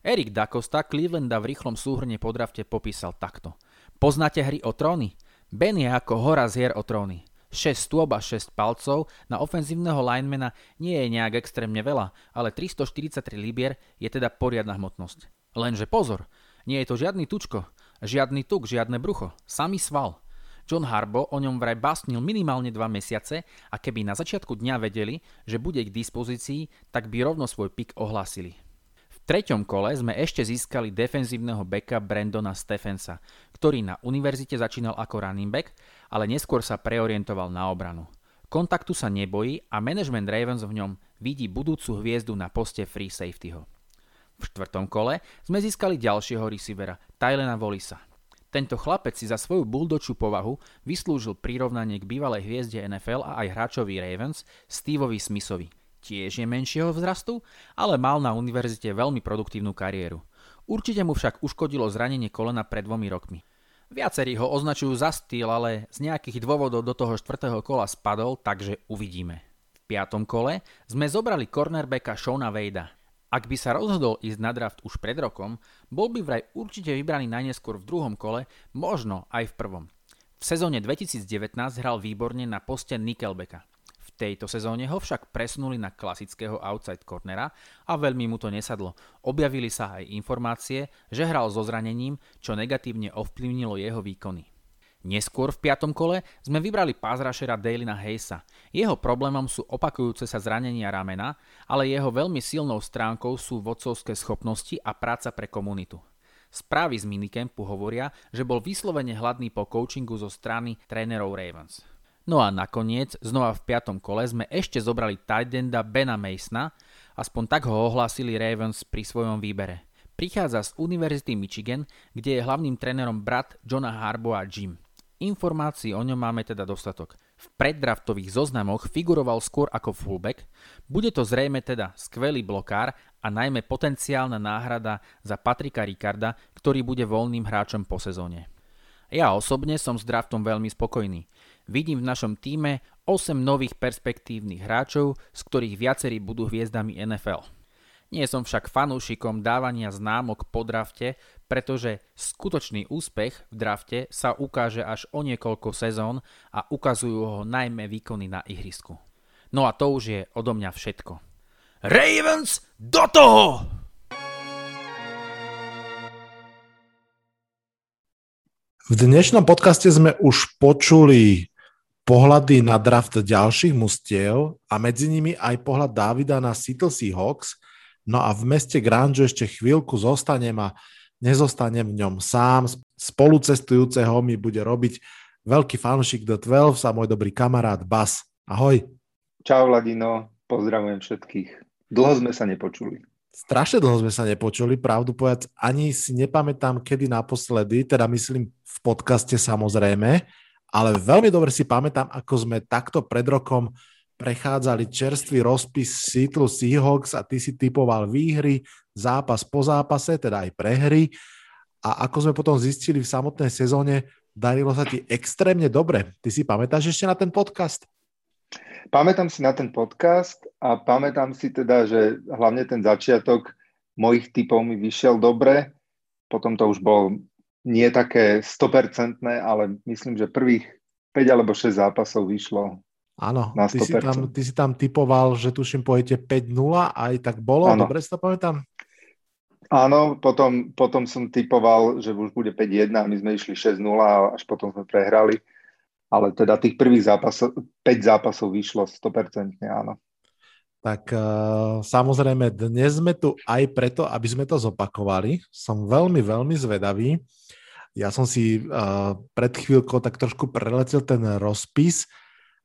S6: Erik Dakosta Clevelanda v rýchlom súhrne po drafte popísal takto. Poznáte hry o tróny? Ben je ako hora z hier o tróny. 6 stôb a 6 palcov na ofenzívneho linemana nie je nejak extrémne veľa, ale 343 libier je teda poriadna hmotnosť. Lenže pozor, nie je to žiadny tučko, žiadny tuk, žiadne brucho, samý sval. John Harbo o ňom vraj básnil minimálne 2 mesiace a keby na začiatku dňa vedeli, že bude k dispozícii, tak by rovno svoj pik ohlásili treťom kole sme ešte získali defenzívneho backa Brandona Stephensa, ktorý na univerzite začínal ako running back, ale neskôr sa preorientoval na obranu. Kontaktu sa nebojí a management Ravens v ňom vidí budúcu hviezdu na poste free safetyho. V štvrtom kole sme získali ďalšieho receivera, Tylena Volisa. Tento chlapec si za svoju buldočú povahu vyslúžil prirovnanie k bývalej hviezde NFL a aj hráčovi Ravens, Steveovi Smithovi – tiež je menšieho vzrastu, ale mal na univerzite veľmi produktívnu kariéru. Určite mu však uškodilo zranenie kolena pred dvomi rokmi. Viacerí ho označujú za styl, ale z nejakých dôvodov do toho štvrtého kola spadol, takže uvidíme. V piatom kole sme zobrali cornerbacka Shona Vejda. Ak by sa rozhodol ísť na draft už pred rokom, bol by vraj určite vybraný najneskôr v druhom kole, možno aj v prvom. V sezóne 2019 hral výborne na poste Nickelbacka tejto sezóne ho však presunuli na klasického outside cornera a veľmi mu to nesadlo. Objavili sa aj informácie, že hral so zranením, čo negatívne ovplyvnilo jeho výkony. Neskôr v piatom kole sme vybrali pázrašera Dalina Hayesa. Jeho problémom sú opakujúce sa zranenia ramena, ale jeho veľmi silnou stránkou sú vodcovské schopnosti a práca pre komunitu. Správy z minicampu hovoria, že bol vyslovene hladný po coachingu zo strany trénerov Ravens. No a nakoniec, znova v piatom kole sme ešte zobrali Tidenda Bena Masona, aspoň tak ho ohlásili Ravens pri svojom výbere. Prichádza z Univerzity Michigan, kde je hlavným trénerom brat Johna a Jim. Informácií o ňom máme teda dostatok. V preddraftových zoznamoch figuroval skôr ako fullback, bude to zrejme teda skvelý blokár a najmä potenciálna náhrada za Patrika Ricarda, ktorý bude voľným hráčom po sezóne. Ja osobne som s draftom veľmi spokojný. Vidím v našom týme 8 nových perspektívnych hráčov, z ktorých viacerí budú hviezdami NFL. Nie som však fanúšikom dávania známok po drafte, pretože skutočný úspech v drafte sa ukáže až o niekoľko sezón a ukazujú ho najmä výkony na ihrisku. No a to už je odo mňa všetko. Ravens do toho!
S1: V dnešnom podcaste sme už počuli pohľady na draft ďalších mustiev a medzi nimi aj pohľad Davida na Seattle Seahawks. No a v meste Grange ešte chvíľku zostanem a nezostanem v ňom sám. Spolucestujúceho mi bude robiť veľký fanúšik The 12 a môj dobrý kamarát Bas. Ahoj.
S2: Čau Vladino, pozdravujem všetkých. Dlho sme sa nepočuli.
S1: Strašne dlho sme sa nepočuli, pravdu povedať, ani si nepamätám, kedy naposledy, teda myslím v podcaste samozrejme, ale veľmi dobre si pamätám, ako sme takto pred rokom prechádzali čerstvý rozpis Seattle Seahawks a ty si typoval výhry, zápas po zápase, teda aj prehry. A ako sme potom zistili v samotnej sezóne, darilo sa ti extrémne dobre. Ty si pamätáš ešte na ten podcast?
S2: Pamätám si na ten podcast a pamätám si teda, že hlavne ten začiatok mojich typov mi vyšiel dobre. Potom to už bol nie také 100%, ale myslím, že prvých 5 alebo 6 zápasov vyšlo
S1: Áno, ty si, tam, ty si tam typoval, že tuším pojete 5-0, aj tak bolo, ano. dobre si to pamätám?
S2: Áno, potom, potom som typoval, že už bude 5-1 a my sme išli 6-0 a až potom sme prehrali. Ale teda tých prvých zápasov, 5 zápasov vyšlo 100% áno.
S1: Tak uh, samozrejme, dnes sme tu aj preto, aby sme to zopakovali. Som veľmi, veľmi zvedavý. Ja som si uh, pred chvíľkou tak trošku preletel ten rozpis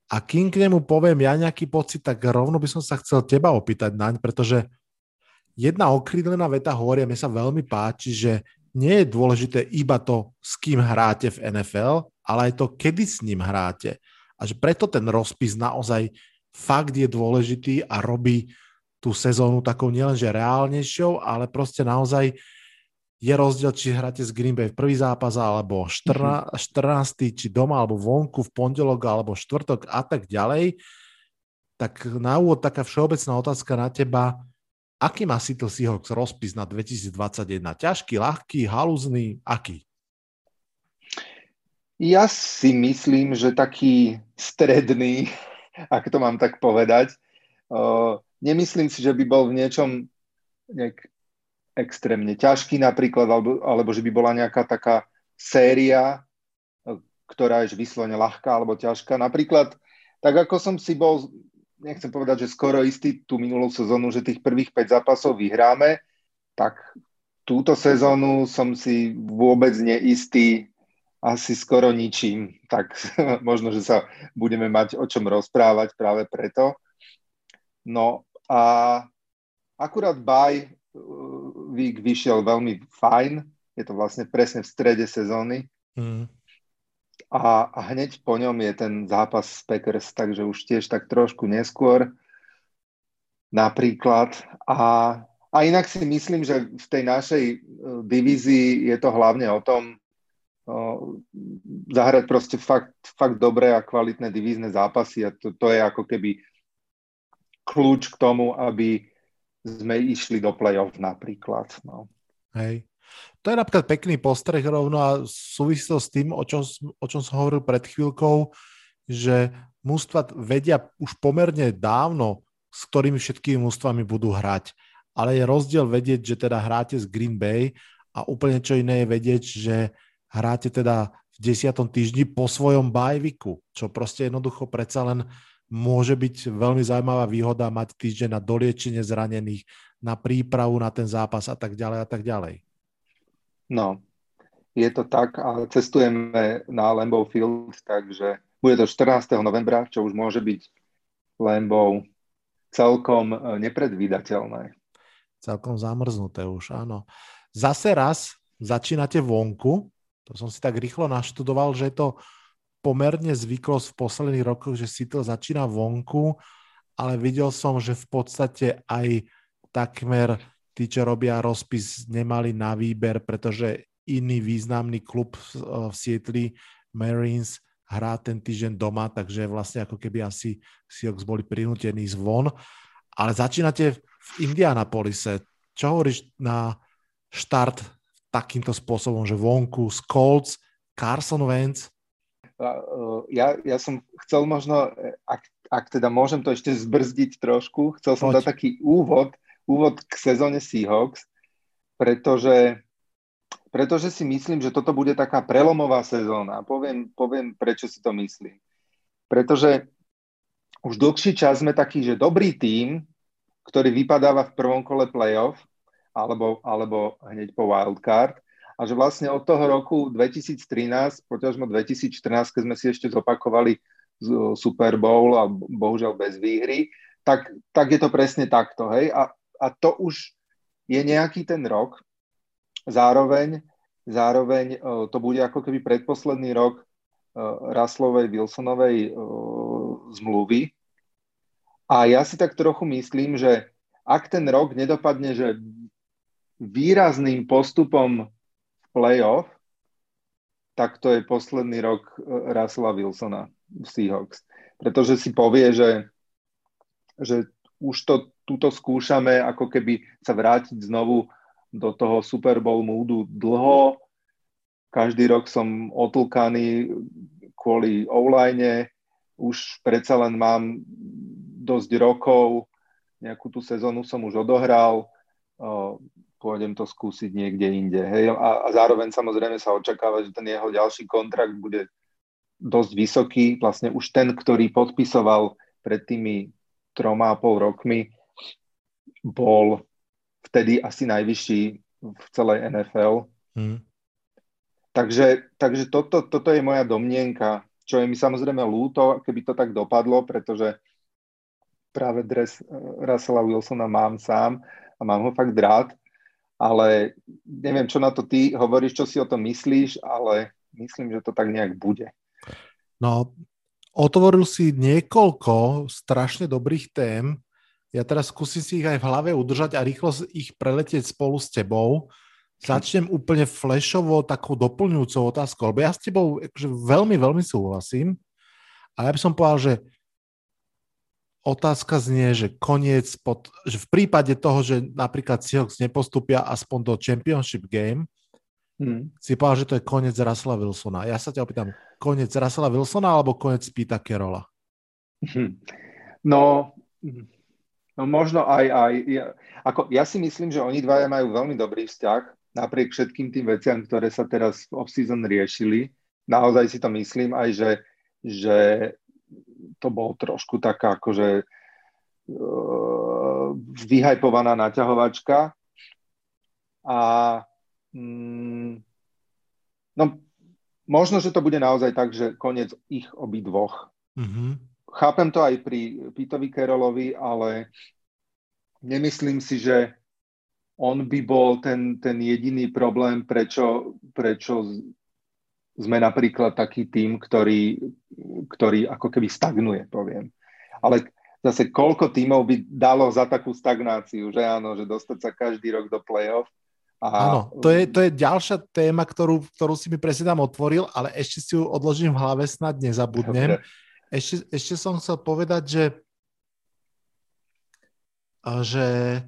S1: a kým k nemu poviem ja nejaký pocit, tak rovno by som sa chcel teba opýtať naň, pretože jedna okrídlená veta hovorí, a mne sa veľmi páči, že nie je dôležité iba to, s kým hráte v NFL, ale aj to, kedy s ním hráte. A že preto ten rozpis naozaj fakt je dôležitý a robí tú sezónu takou nielenže reálnejšou, ale proste naozaj je rozdiel, či hráte z Green Bay v prvý zápas, alebo 14, 14. či doma, alebo vonku v pondelok, alebo štvrtok a tak ďalej. Tak na úvod taká všeobecná otázka na teba. Aký má Seattle Seahawks rozpis na 2021? Ťažký, ľahký, halúzny, aký?
S2: Ja si myslím, že taký stredný, ak to mám tak povedať. Nemyslím si, že by bol v niečom nejak extrémne ťažký napríklad, alebo, alebo že by bola nejaká taká séria, ktorá je vyslovene ľahká alebo ťažká. Napríklad, tak ako som si bol, nechcem povedať, že skoro istý tú minulú sezónu, že tých prvých 5 zápasov vyhráme, tak túto sezónu som si vôbec neistý asi skoro ničím, tak *laughs* možno, že sa budeme mať o čom rozprávať práve preto. No a akurát baj uh, week vyšiel veľmi fajn, je to vlastne presne v strede sezóny. Mm. A, a hneď po ňom je ten zápas s Packers, takže už tiež tak trošku neskôr napríklad. A, a inak si myslím, že v tej našej uh, divízii je to hlavne o tom, zahrať proste fakt, fakt dobré a kvalitné divízne zápasy a to, to je ako keby kľúč k tomu, aby sme išli do play-off napríklad. No.
S1: Hej. To je napríklad pekný postreh rovno a súvisí to s tým, o čom, o čom som hovoril pred chvíľkou, že mústva vedia už pomerne dávno, s ktorými všetkými mústvami budú hrať. Ale je rozdiel vedieť, že teda hráte z Green Bay a úplne čo iné je vedieť, že hráte teda v desiatom týždni po svojom bajviku, čo proste jednoducho predsa len môže byť veľmi zaujímavá výhoda mať týždeň na doliečenie zranených, na prípravu na ten zápas a tak ďalej a tak ďalej.
S2: No, je to tak a cestujeme na Lambeau Field, takže bude to 14. novembra, čo už môže byť Lambeau celkom e, nepredvídateľné.
S1: Celkom zamrznuté už, áno. Zase raz začínate vonku, to som si tak rýchlo naštudoval, že je to pomerne zvyklosť v posledných rokoch, že si to začína vonku, ale videl som, že v podstate aj takmer tí, čo robia rozpis, nemali na výber, pretože iný významný klub v Sietli, Marines, hrá ten týždeň doma, takže vlastne ako keby asi Seahawks boli prinútení zvon. Ale začínate v Indianapolise. Čo hovoríš na štart takýmto spôsobom, že vonku z Colts, Carson Wentz.
S2: Ja, ja som chcel možno, ak, ak teda môžem to ešte zbrzdiť trošku, chcel som Poď. dať taký úvod, úvod k sezóne Seahawks, pretože, pretože si myslím, že toto bude taká prelomová sezóna. Poviem, poviem, prečo si to myslím. Pretože už dlhší čas sme taký, že dobrý tím, ktorý vypadáva v prvom kole playoff, alebo, alebo hneď po wildcard. A že vlastne od toho roku 2013, poťažmo 2014, keď sme si ešte zopakovali Super Bowl a bohužiaľ bez výhry, tak, tak je to presne takto. Hej? A, a to už je nejaký ten rok. Zároveň, zároveň to bude ako keby predposledný rok Raslovej Wilsonovej zmluvy. A ja si tak trochu myslím, že ak ten rok nedopadne, že výrazným postupom v playoff, tak to je posledný rok e, Russella Wilsona v Seahawks. Pretože si povie, že, že už to túto skúšame ako keby sa vrátiť znovu do toho Super Bowl múdu dlho. Každý rok som otlkaný kvôli online. Už predsa len mám dosť rokov, nejakú tú sezónu som už odohral pôjdem to skúsiť niekde inde. Hej? A, a zároveň samozrejme sa očakáva, že ten jeho ďalší kontrakt bude dosť vysoký. Vlastne už ten, ktorý podpisoval pred tými troma a pol rokmi, bol vtedy asi najvyšší v celej NFL. Hmm. Takže, takže toto, toto je moja domnienka, čo je mi samozrejme lúto, keby to tak dopadlo, pretože práve dres eh, Russella Wilsona mám sám a mám ho fakt rád, ale neviem, čo na to ty hovoríš, čo si o tom myslíš, ale myslím, že to tak nejak bude.
S1: No, otvoril si niekoľko strašne dobrých tém. Ja teraz skúsim si ich aj v hlave udržať a rýchlo ich preletieť spolu s tebou. Začnem úplne flashovo takou doplňujúcou otázkou, lebo ja s tebou akože veľmi, veľmi súhlasím. A ja by som povedal, že otázka znie, že koniec, pod, že v prípade toho, že napríklad Seahawks nepostupia aspoň do championship game, hmm. si povedal, že to je koniec Russella Wilsona. Ja sa ťa opýtam, koniec Russella Wilsona alebo koniec Pita Kerola?
S2: Hmm. No, no možno aj, aj. Ja, ako, ja si myslím, že oni dvaja majú veľmi dobrý vzťah napriek všetkým tým veciam, ktoré sa teraz v off-season riešili, naozaj si to myslím aj, že, že to bol trošku taká akože uh, vyhajpovaná naťahovačka a mm, no možno, že to bude naozaj tak, že koniec ich obidvoch. Mm-hmm. Chápem to aj pri Pitovi Kerolovi, ale nemyslím si, že on by bol ten, ten jediný problém, prečo, prečo sme napríklad taký tým, ktorý, ktorý ako keby stagnuje, poviem. Ale zase koľko tímov by dalo za takú stagnáciu, že áno, že dostať sa každý rok do play-off.
S1: A... Áno, to je, to je ďalšia téma, ktorú, ktorú si mi presedám otvoril, ale ešte si ju odložím v hlave, snad nezabudnem. Ešte, ešte som chcel povedať, že že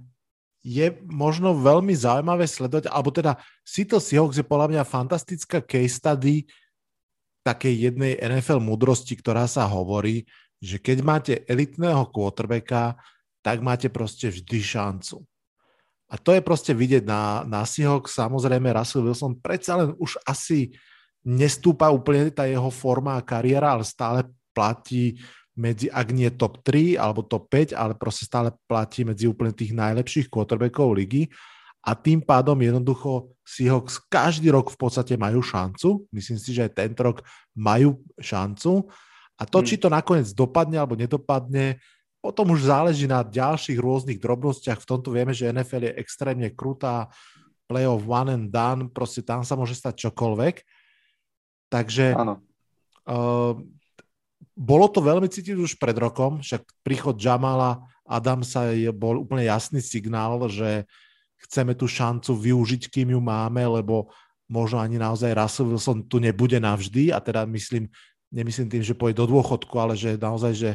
S1: je možno veľmi zaujímavé sledovať, alebo teda Seattle Seahawks je podľa mňa fantastická case study takej jednej NFL múdrosti, ktorá sa hovorí, že keď máte elitného quarterbacka, tak máte proste vždy šancu. A to je proste vidieť na, na Seahawks. Samozrejme, Russell Wilson predsa len už asi nestúpa úplne tá jeho forma a kariéra, ale stále platí medzi, ak nie top 3 alebo top 5, ale proste stále platí medzi úplne tých najlepších quarterbackov ligy a tým pádom jednoducho Seahawks každý rok v podstate majú šancu. Myslím si, že aj tento rok majú šancu. A to, hmm. či to nakoniec dopadne alebo nedopadne, potom už záleží na ďalších rôznych drobnostiach. V tomto vieme, že NFL je extrémne krutá, playoff one and done, proste tam sa môže stať čokoľvek. Takže. Uh, bolo to veľmi cítiť už pred rokom, však príchod Jamala Adamsa je, bol úplne jasný signál, že chceme tú šancu využiť, kým ju máme, lebo možno ani naozaj Russell Wilson tu nebude navždy a teda myslím, nemyslím tým, že pôjde do dôchodku, ale že naozaj, že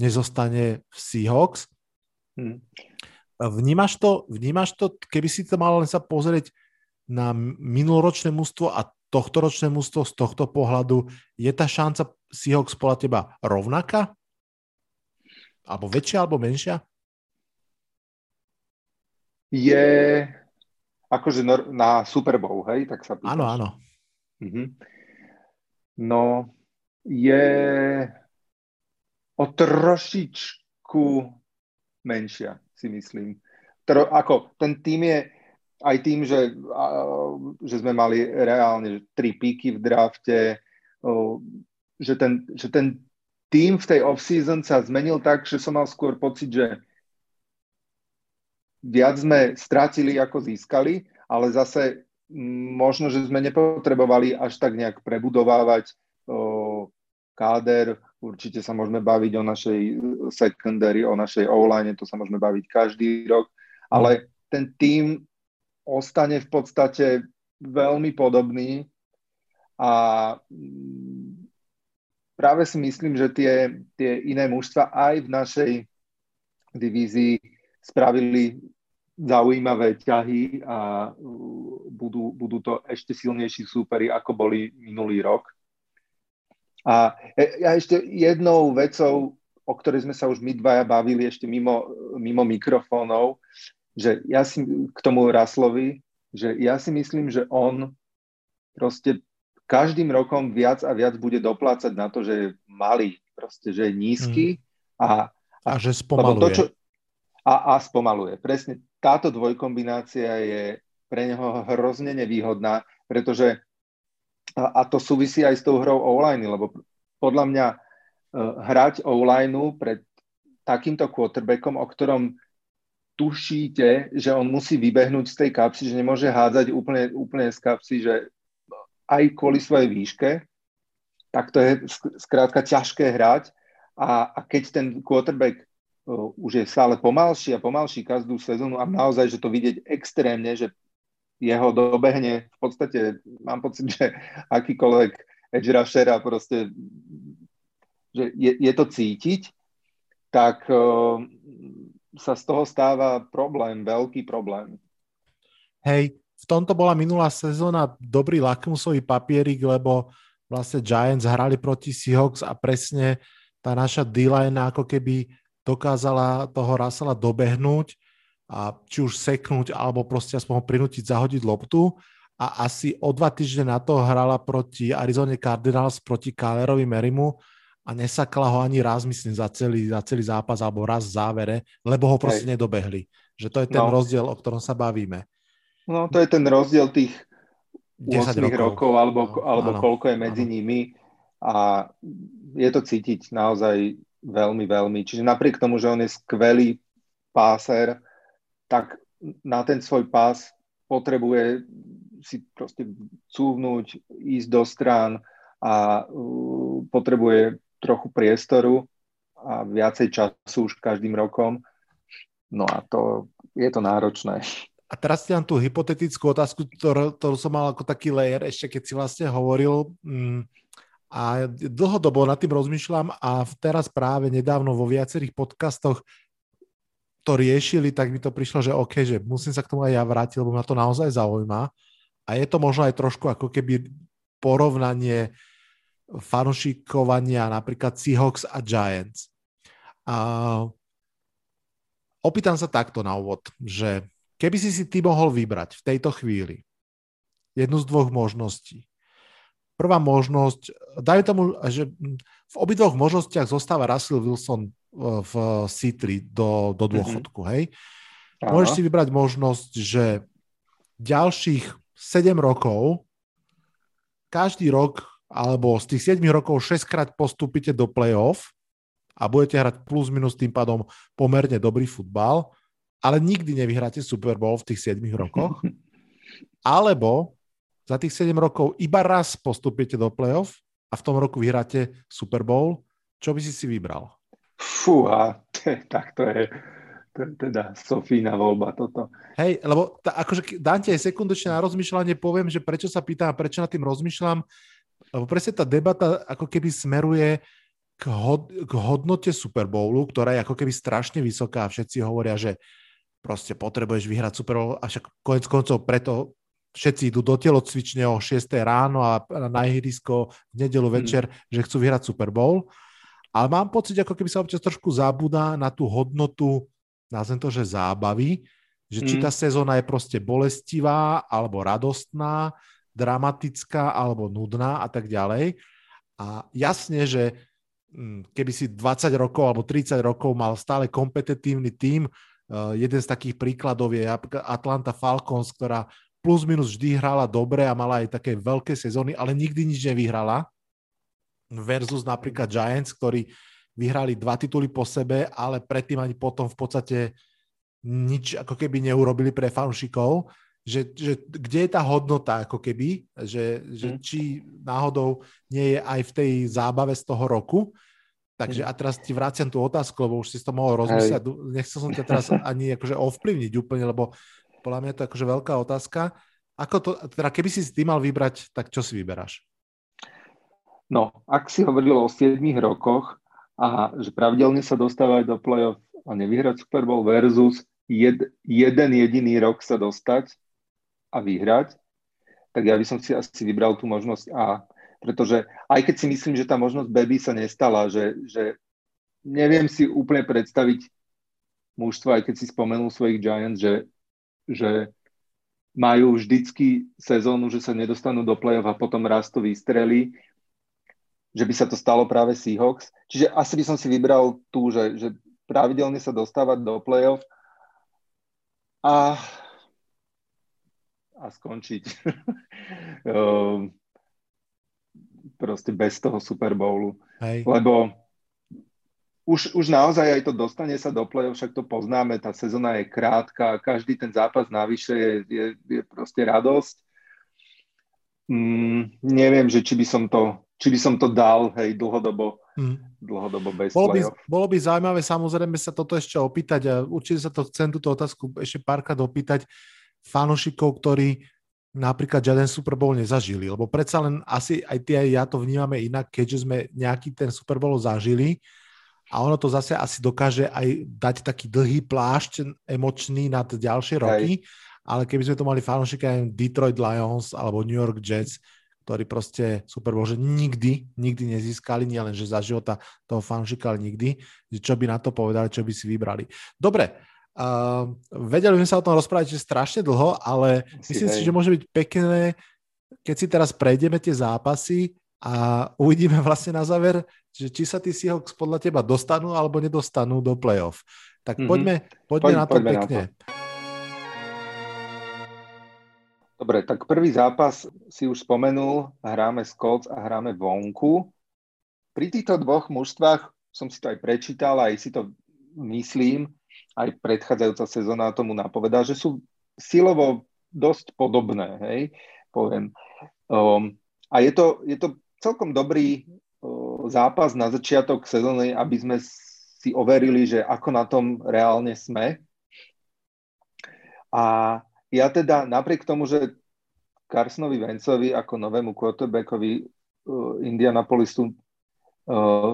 S1: nezostane v Seahawks. Hmm. Vnímaš to, vnímaš to, keby si to mal len sa pozrieť na minuloročné mústvo a tohtoročné mústvo z tohto pohľadu, je tá šanca Seahawks podľa teba rovnaká? Alebo väčšia, alebo menšia?
S2: Je akože na Super Bowl, hej? Tak sa
S1: pýtaš. Áno, áno.
S2: Mhm. No, je o trošičku menšia, si myslím. Tro, ako, ten tým je, aj tým, že, že sme mali reálne tri píky v drafte, že ten, že ten tým v tej off-season sa zmenil tak, že som mal skôr pocit, že viac sme strátili, ako získali, ale zase možno, že sme nepotrebovali až tak nejak prebudovávať káder. Určite sa môžeme baviť o našej secondary, o našej o-line, to sa môžeme baviť každý rok, ale ten tým ostane v podstate veľmi podobný a mm, práve si myslím, že tie, tie iné mužstva aj v našej divízii spravili zaujímavé ťahy a budú, budú to ešte silnejší súperi, ako boli minulý rok. A ja ešte jednou vecou, o ktorej sme sa už my dvaja bavili ešte mimo, mimo mikrofónov, že ja si k tomu Raslovi, že ja si myslím, že on proste každým rokom viac a viac bude doplácať na to, že je malý, proste, že je nízky mm. a,
S1: a, a že spomaluje. To, čo,
S2: a, a spomaluje. Presne táto dvojkombinácia je pre neho hrozne nevýhodná, pretože a, a to súvisí aj s tou hrou online, lebo podľa mňa uh, hrať online pred takýmto quarterbackom, o ktorom tušíte, že on musí vybehnúť z tej kapsy, že nemôže hádzať úplne, úplne z kapsy, že aj kvôli svojej výške, tak to je skrátka ťažké hrať. A, a keď ten quarterback uh, už je stále pomalší a pomalší každú sezónu a naozaj, že to vidieť extrémne, že jeho dobehne v podstate, mám pocit, že akýkoľvek edge rusher a proste, že je, je to cítiť, tak uh, sa z toho stáva problém, veľký problém.
S1: Hej, v tomto bola minulá sezóna dobrý lakmusový papierik, lebo vlastne Giants hrali proti Seahawks a presne tá naša D-line ako keby dokázala toho Russella dobehnúť a či už seknúť, alebo proste aspoň ho prinútiť zahodiť loptu a asi o dva týždne na to hrala proti Arizona Cardinals, proti Kylerovi Merimu a nesakla ho ani raz, myslím, za celý, za celý zápas alebo raz v závere, lebo ho proste Hej. nedobehli. Že to je ten no. rozdiel, o ktorom sa bavíme.
S2: No, to je ten rozdiel tých 10 rokov, rokov alebo, no, alebo koľko je medzi áno. nimi a je to cítiť naozaj veľmi, veľmi. Čiže napriek tomu, že on je skvelý páser, tak na ten svoj pás potrebuje si proste cúvnuť, ísť do strán a uh, potrebuje trochu priestoru a viacej času už každým rokom. No a to je to náročné.
S1: A teraz ti tú hypotetickú otázku, ktorú, ktorú som mal ako taký layer, ešte keď si vlastne hovoril. Mm, a dlhodobo nad tým rozmýšľam a teraz práve nedávno vo viacerých podcastoch to riešili, tak mi to prišlo, že OK, že musím sa k tomu aj ja vrátiť, lebo ma to naozaj zaujíma. A je to možno aj trošku ako keby porovnanie fanušikovania napríklad Seahawks a Giants. A opýtam sa takto na úvod, že keby si si ty mohol vybrať v tejto chvíli jednu z dvoch možností. Prvá možnosť, dajme tomu, že v obidvoch možnostiach zostáva Russell Wilson e, v C3 do, do mhm. dôchodku, mm-hmm. hej? Môžeš si vybrať možnosť, že ďalších 7 rokov každý rok alebo z tých 7 rokov 6 krát postúpite do play-off a budete hrať plus minus tým pádom pomerne dobrý futbal, ale nikdy nevyhráte Super Bowl v tých 7 rokoch. *laughs* Alebo za tých 7 rokov iba raz postúpite do play-off a v tom roku vyhráte Super Bowl. Čo by si si vybral?
S2: Fúha, tak to je, teda Sofína voľba toto.
S1: Hej, lebo tá, akože dám ti aj sekundočne na rozmýšľanie, poviem, že prečo sa pýtam a prečo nad tým rozmýšľam, lebo presne tá debata ako keby smeruje k, hod, k hodnote Super Bowlu, ktorá je ako keby strašne vysoká a všetci hovoria, že proste potrebuješ vyhrať Super Bowl a však konec koncov preto všetci idú do telocvične o 6 ráno a na ihrisko v nedelu hmm. večer, hmm. že chcú vyhrať Super Bowl. Ale mám pocit, ako keby sa občas trošku zabúda na tú hodnotu, nazvem to, že zábavy, že či hmm. tá sezóna je proste bolestivá alebo radostná, dramatická alebo nudná a tak ďalej. A jasne, že mm, keby si 20 rokov alebo 30 rokov mal stále kompetitívny tím, eh, jeden z takých príkladov je Atlanta Falcons, ktorá plus minus vždy hrala dobre a mala aj také veľké sezóny, ale nikdy nič nevyhrala. Versus napríklad Giants, ktorí vyhrali dva tituly po sebe, ale predtým ani potom v podstate nič ako keby neurobili pre fanúšikov že, že kde je tá hodnota ako keby, že, že mm. či náhodou nie je aj v tej zábave z toho roku. Takže a teraz ti vraciam tú otázku, lebo už si to mohol rozmyslieť. Nechcel som ťa teraz ani akože ovplyvniť úplne, lebo podľa mňa je to akože veľká otázka. Ako to, teda keby si ty mal vybrať, tak čo si vyberáš?
S2: No, ak si hovoril o 7 rokoch a že pravidelne sa dostávať do play-off a nevyhrať Super Bowl versus jed, jeden jediný rok sa dostať a vyhrať, tak ja by som si asi vybral tú možnosť A. Pretože aj keď si myslím, že tá možnosť B by sa nestala, že, že neviem si úplne predstaviť mužstva, aj keď si spomenul svojich Giants, že, že majú vždycky sezónu, že sa nedostanú do play-off a potom raz to vystrelí, že by sa to stalo práve Seahawks. Čiže asi by som si vybral tú, že, že pravidelne sa dostávať do play-off a, a skončiť *laughs* ehm, proste bez toho Super Bowlu. Hej. Lebo už, už naozaj aj to dostane sa do play však to poznáme, tá sezóna je krátka, každý ten zápas navyše je, je, je proste radosť. Mm, neviem, že či by som to, či by som to dal, hej, dlhodobo Hmm. Dlhodobo bez
S1: bolo by, bolo by zaujímavé samozrejme sa toto ešte opýtať a určite sa to chcem túto otázku ešte párkrát opýtať fanošikov, ktorí napríklad žiaden Super Bowl nezažili, lebo predsa len asi aj ty aj ja to vnímame inak, keďže sme nejaký ten Super Bowl zažili a ono to zase asi dokáže aj dať taký dlhý plášť emočný na ďalšie roky, Hej. ale keby sme to mali fanošika Detroit Lions alebo New York Jets, ktorí proste Super Bowl, že nikdy, nikdy nezískali, nielen že za života toho fanšika, ale nikdy, čo by na to povedali, čo by si vybrali. Dobre, uh, vedeli sme sa o tom rozprávať že strašne dlho, ale si myslím hej. si, že môže byť pekné, keď si teraz prejdeme tie zápasy a uvidíme *laughs* vlastne na záver, že či sa tí Seahawks podľa teba dostanú alebo nedostanú do playoff. Tak mm-hmm. poďme, poďme Poď, na to poďme pekne. Na to.
S2: Dobre, tak prvý zápas si už spomenul, hráme s Colts a hráme vonku. Pri týchto dvoch mužstvách som si to aj prečítal, aj si to myslím, aj predchádzajúca sezóna tomu napovedá, že sú silovo dosť podobné, hej, poviem. Um, a je to, je to celkom dobrý uh, zápas na začiatok sezóny, aby sme si overili, že ako na tom reálne sme. A ja teda napriek tomu, že Carsonovi Vencovi ako novému quarterbackovi uh, Indianapolisu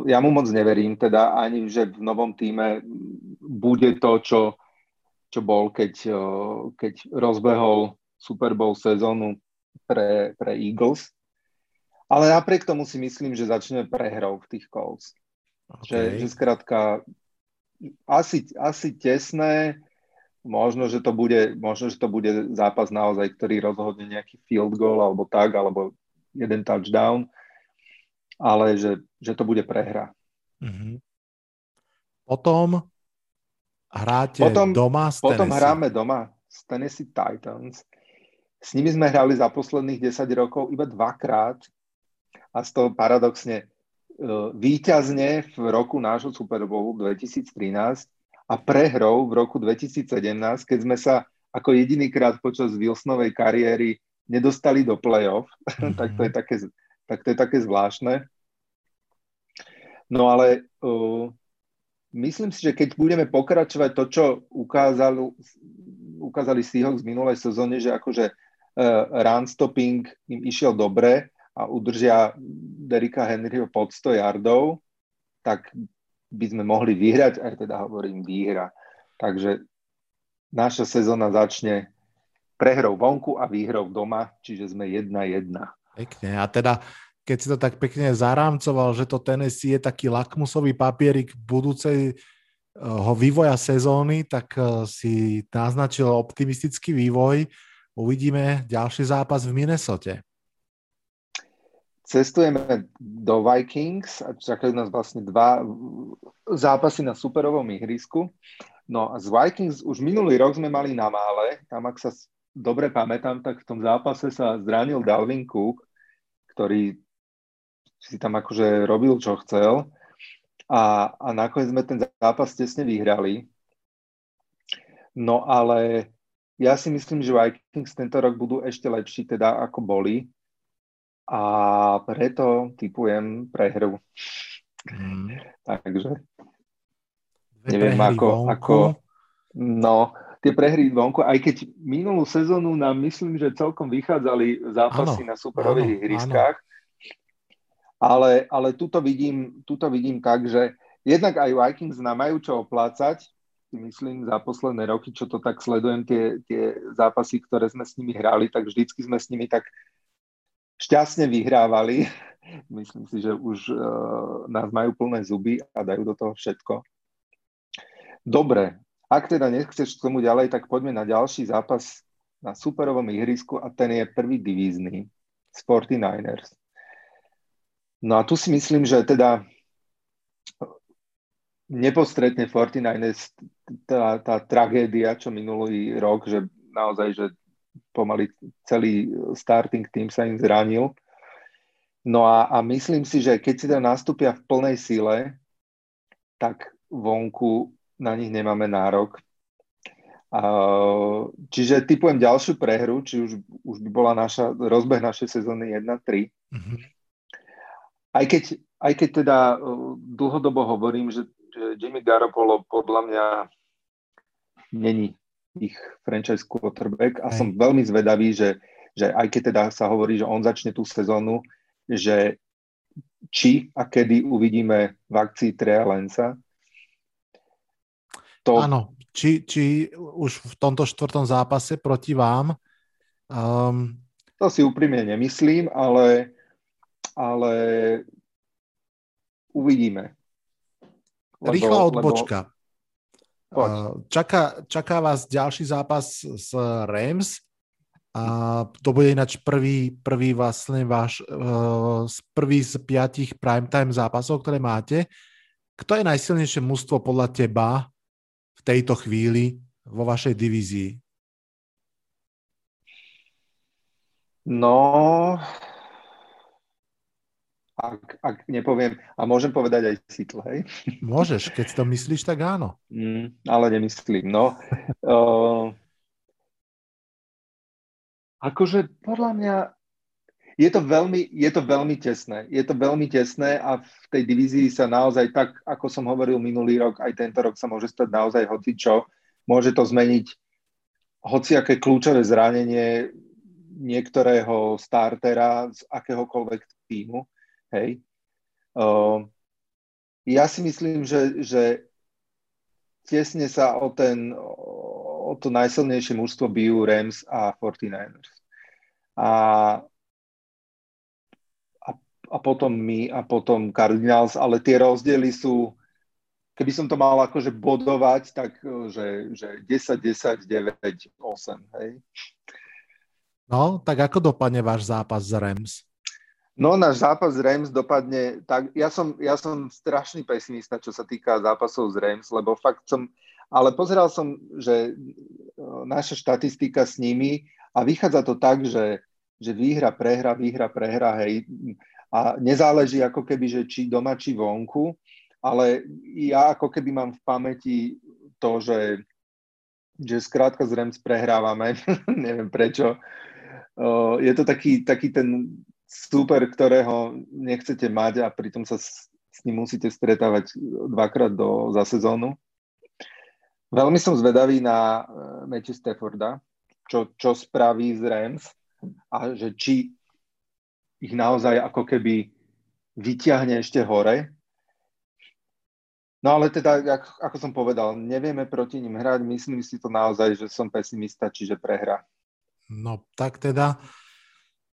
S2: ja mu moc neverím, teda ani, že v novom týme bude to, čo, čo bol, keď, uh, keď rozbehol Super Bowl sezónu pre, pre Eagles. Ale napriek tomu si myslím, že začne prehrou v tých Colts. Okay. Že, že skrátka asi, asi tesné, možno, že to bude, možno, že to bude zápas naozaj, ktorý rozhodne nejaký field goal alebo tak, alebo jeden touchdown, ale že, že to bude prehra. Mm-hmm.
S1: Potom hráte potom, doma s
S2: Potom hráme doma s Tennessee Titans. S nimi sme hrali za posledných 10 rokov iba dvakrát a z toho paradoxne e, výťazne v roku nášho Super Bowlu 2013 a prehrou v roku 2017, keď sme sa ako jedinýkrát počas Wilsonovej kariéry nedostali do play-off, mm-hmm. *laughs* tak, to je také, tak to je také zvláštne. No ale uh, myslím si, že keď budeme pokračovať to, čo ukázali, ukázali Seahawks v minulej sezóne, že akože uh, run stopping im išiel dobre a udržia Derika Henryho pod 100 yardov, tak by sme mohli vyhrať, aj teda hovorím výhra. Takže naša sezóna začne prehrou vonku a výhrou doma, čiže sme 1-1.
S1: Pekne. A teda, keď si to tak pekne zarámcoval, že to Tennessee je taký lakmusový papierik budúcej ho vývoja sezóny, tak eh, si naznačil optimistický vývoj. Uvidíme ďalší zápas v Minnesote
S2: cestujeme do Vikings a čakajú nás vlastne dva zápasy na superovom ihrisku. No a z Vikings už minulý rok sme mali na mále, tam ak sa dobre pamätám, tak v tom zápase sa zranil Dalvin Cook, ktorý si tam akože robil, čo chcel. A, a nakoniec sme ten zápas tesne vyhrali. No ale ja si myslím, že Vikings tento rok budú ešte lepší, teda ako boli a preto typujem prehru. Mm. Takže neviem ako, ako, no, tie prehry vonku, aj keď minulú sezónu nám myslím, že celkom vychádzali zápasy áno, na superových ihriskách, ale, ale tuto, vidím, tuto vidím tak, že jednak aj Vikings nám majú čo oplácať, myslím, za posledné roky, čo to tak sledujem, tie, tie zápasy, ktoré sme s nimi hrali, tak vždycky sme s nimi tak šťastne vyhrávali. *laughs* Myslím si, že už uh, nás majú plné zuby a dajú do toho všetko. Dobre, ak teda nechceš k tomu ďalej, tak poďme na ďalší zápas na superovom ihrisku a ten je prvý divízny z 49ers. No a tu si myslím, že teda nepostretne 49ers tá, tá tragédia, čo minulý rok, že naozaj, že pomaly celý starting team sa im zranil. No a, a myslím si, že keď si teda nastúpia v plnej sile, tak vonku na nich nemáme nárok. Čiže typujem ďalšiu prehru, či už, už by bola naša, rozbeh našej sezóny 1-3. Mm-hmm. Aj, keď, aj keď teda dlhodobo hovorím, že, Jimmy Garoppolo podľa mňa není ich franchise quarterback a som veľmi zvedavý, že, že aj keď teda sa hovorí, že on začne tú sezónu, že či a kedy uvidíme v akcii Trea Lensa.
S1: To... Áno, či, či už v tomto štvrtom zápase proti vám. Um...
S2: To si úprimne nemyslím, ale, ale uvidíme.
S1: Lebo, Rýchla odbočka. Lebo Čaká, čaká vás ďalší zápas s Rams a to bude ináč prvý, prvý vlastne váš, uh, prvý z piatich primetime zápasov, ktoré máte. Kto je najsilnejšie mužstvo podľa teba v tejto chvíli vo vašej divízii?
S2: No, ak, ak nepoviem, a môžem povedať aj Seattle, hej?
S1: Môžeš, keď to myslíš, tak áno.
S2: Mm, ale nemyslím, no. uh, *laughs* akože podľa mňa je to, veľmi, je to veľmi tesné. Je to veľmi tesné a v tej divízii sa naozaj tak, ako som hovoril minulý rok, aj tento rok sa môže stať naozaj hoci čo. Môže to zmeniť hociaké kľúčové zranenie niektorého startera z akéhokoľvek týmu. Hej. Uh, ja si myslím, že, že tesne sa o, ten, o to najsilnejšie mužstvo bijú Rams a 49ers. A, a, potom my a potom Cardinals, ale tie rozdiely sú, keby som to mal akože bodovať, tak že, že 10, 10, 9, 8, hej.
S1: No, tak ako dopadne váš zápas z Rams?
S2: No, náš zápas z Rams dopadne tak, ja som, ja som strašný pesimista, čo sa týka zápasov z Rams, lebo fakt som, ale pozeral som, že e, naša štatistika s nimi a vychádza to tak, že, že výhra, prehra, výhra, prehra, hej, a nezáleží ako keby, že či doma, či vonku, ale ja ako keby mám v pamäti to, že, že skrátka z Rams prehrávame, *laughs* neviem prečo. je to taký, taký ten super, ktorého nechcete mať a pritom sa s, s ním musíte stretávať dvakrát do, za sezónu. Veľmi som zvedavý na uh, Matthew Stafforda, čo, čo spraví z Rams a že či ich naozaj ako keby vyťahne ešte hore. No ale teda, ako, ako som povedal, nevieme proti ním hrať, myslím si to naozaj, že som pesimista, čiže prehra.
S1: No tak teda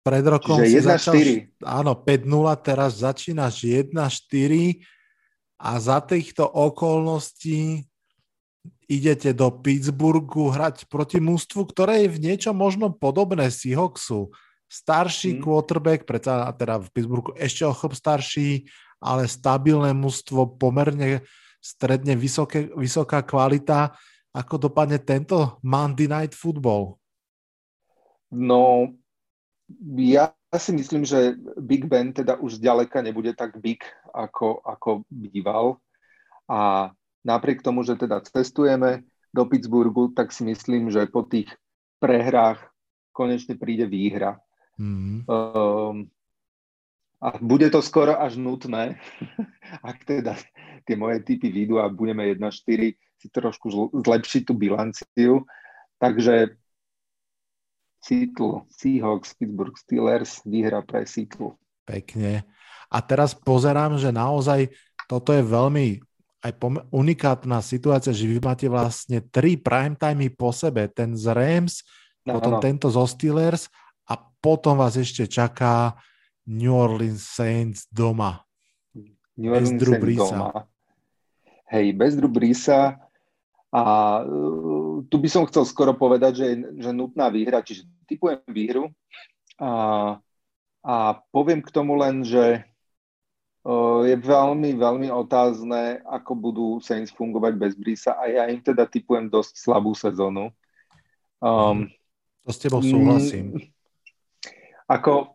S1: pred rokom
S2: Čiže
S1: si
S2: 1,
S1: začal, 4. áno, 5-0, teraz začínaš 1-4 a za týchto okolností idete do Pittsburghu hrať proti mústvu, ktoré je v niečo možno podobné Seahawksu. Starší hmm. quarterback, predsa teda v Pittsburghu ešte o chlop starší, ale stabilné mústvo, pomerne stredne vysoké, vysoká kvalita. Ako dopadne tento Monday Night Football?
S2: No, ja si myslím, že Big Ben teda už zďaleka nebude tak big, ako, ako býval. A napriek tomu, že teda cestujeme do Pittsburghu, tak si myslím, že po tých prehrách konečne príde výhra. Mm-hmm. Um, a bude to skoro až nutné, *laughs* ak teda tie moje typy výjdu a budeme 1-4 si trošku zlepšiť tú bilanciu. Takže Seattle, Seahawks, Pittsburgh Steelers, výhra pre Seattle.
S1: Pekne. A teraz pozerám, že naozaj toto je veľmi aj unikátna situácia, že vy máte vlastne tri primetime po sebe. Ten z Rams, no, potom no. tento zo Steelers potom vás ešte čaká New Orleans Saints doma.
S2: New Orleans bez Drew Saints doma. Hej, bez Drew Brisa A uh, tu by som chcel skoro povedať, že že nutná výhra, čiže typujem výhru a, a poviem k tomu len, že uh, je veľmi, veľmi otázne, ako budú Saints fungovať bez Brisa a ja im teda typujem dosť slabú sezónu. Um,
S1: to s tebou súhlasím.
S2: Ako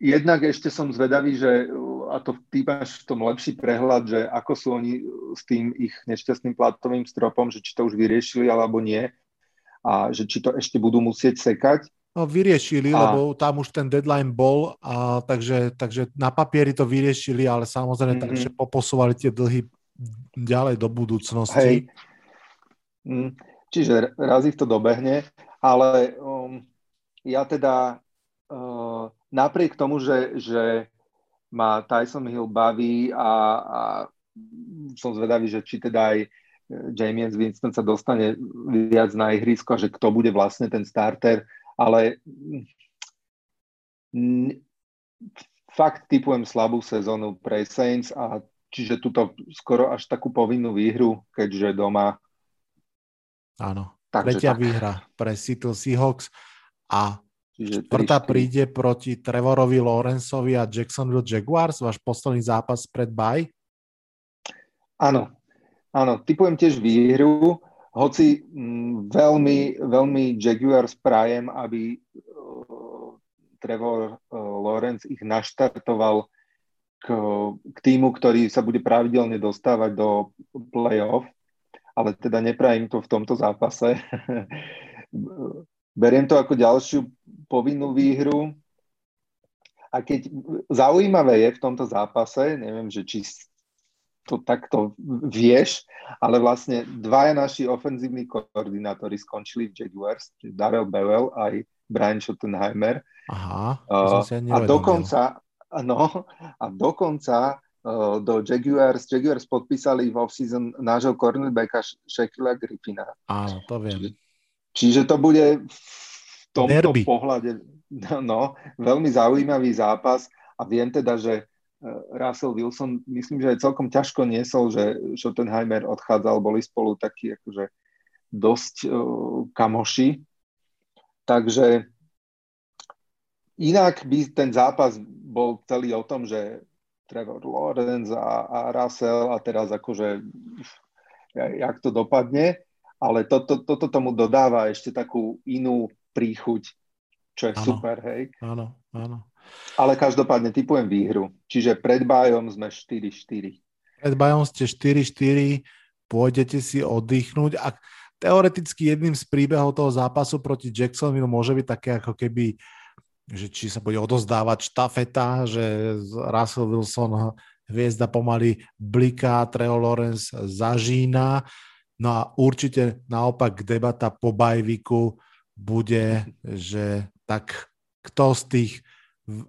S2: jednak ešte som zvedavý, že a to ty máš v tom lepší prehľad, že ako sú oni s tým ich nešťastným platovým stropom, že či to už vyriešili alebo nie a že či to ešte budú musieť sekať.
S1: No, vyriešili, a... lebo tam už ten deadline bol, a takže, takže na papieri to vyriešili, ale samozrejme mm-hmm. takže poposúvali tie dlhy ďalej do budúcnosti. Hej.
S2: Mm, čiže raz ich to dobehne, ale um, ja teda uh, napriek tomu, že, že ma Tyson Hill baví a, a som zvedavý, že či teda aj eh, James Winston sa dostane viac na ihrisko a že kto bude vlastne ten starter, ale fakt typujem slabú sezónu pre Saints a čiže túto skoro až takú povinnú výhru, keďže doma.
S1: Áno, Takže tretia tak. výhra pre Seattle Seahawks a Čiže Štvrtá príde proti Trevorovi Lawrenceovi a Jacksonville Jaguars, váš posledný zápas pred bye?
S2: Áno, áno, typujem tiež výhru, hoci m, mm, veľmi, veľmi Jaguars prajem, aby uh, Trevor uh, Lawrence ich naštartoval k, k týmu, ktorý sa bude pravidelne dostávať do play-off, ale teda neprajem to v tomto zápase. *laughs* Beriem to ako ďalšiu povinnú výhru. A keď zaujímavé je v tomto zápase, neviem, že či to takto vieš, ale vlastne dvaja naši ofenzívni koordinátori skončili v Jaguars, Darrell Bevel aj Brian Schottenheimer.
S1: Aha,
S2: uh, a dokonca, no, a dokonca uh, do Jaguars, Jaguars podpísali v off-season nášho cornerbacka Shaquilla Griffina.
S1: Áno, to viem. Čiže
S2: Čiže to bude v tomto Derby. pohľade *laughs* no, veľmi zaujímavý zápas a viem teda, že e, Russell Wilson, myslím, že aj celkom ťažko niesol, že Schottenheimer odchádzal, boli spolu takí akože dosť uh, kamoši. Takže inak by ten zápas bol celý o tom, že Trevor Lawrence a, a Russell a teraz akože jak to dopadne ale toto to, to, tomu dodáva ešte takú inú príchuť, čo je ano, super, hej.
S1: Áno, áno.
S2: Ale každopádne typujem výhru. Čiže pred bajom sme 4-4.
S1: Pred bajom ste 4-4, pôjdete si oddychnúť a teoreticky jedným z príbehov toho zápasu proti Jacksonville môže byť také ako keby že či sa bude odozdávať štafeta, že Russell Wilson hviezda pomaly bliká, Treo Lawrence zažína No a určite naopak debata po bajviku bude, že tak kto z tých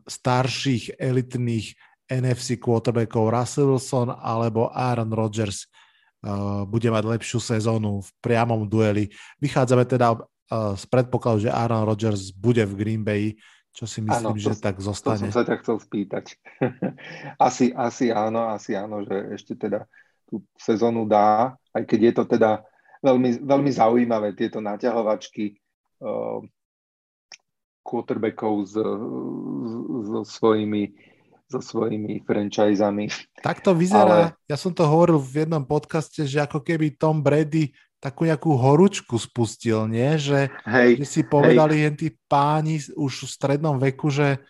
S1: starších elitných NFC quarterbackov Russell Wilson alebo Aaron Rodgers uh, bude mať lepšiu sezónu v priamom dueli. Vychádzame teda uh, z predpokladu, že Aaron Rodgers bude v Green Bay, čo si myslím, ano, to, že tak zostane.
S2: To som sa ťa chcel spýtať. *laughs* asi, asi áno, asi áno, že ešte teda tú sezónu dá, aj keď je to teda veľmi, veľmi zaujímavé, tieto naťahovačky uh, quarterbackov so, so svojimi so svojimi franchisami.
S1: Tak to vyzerá, Ale... ja som to hovoril v jednom podcaste, že ako keby Tom Brady takú nejakú horúčku spustil, nie? Že, hej, že si povedali jen tí páni už v strednom veku, že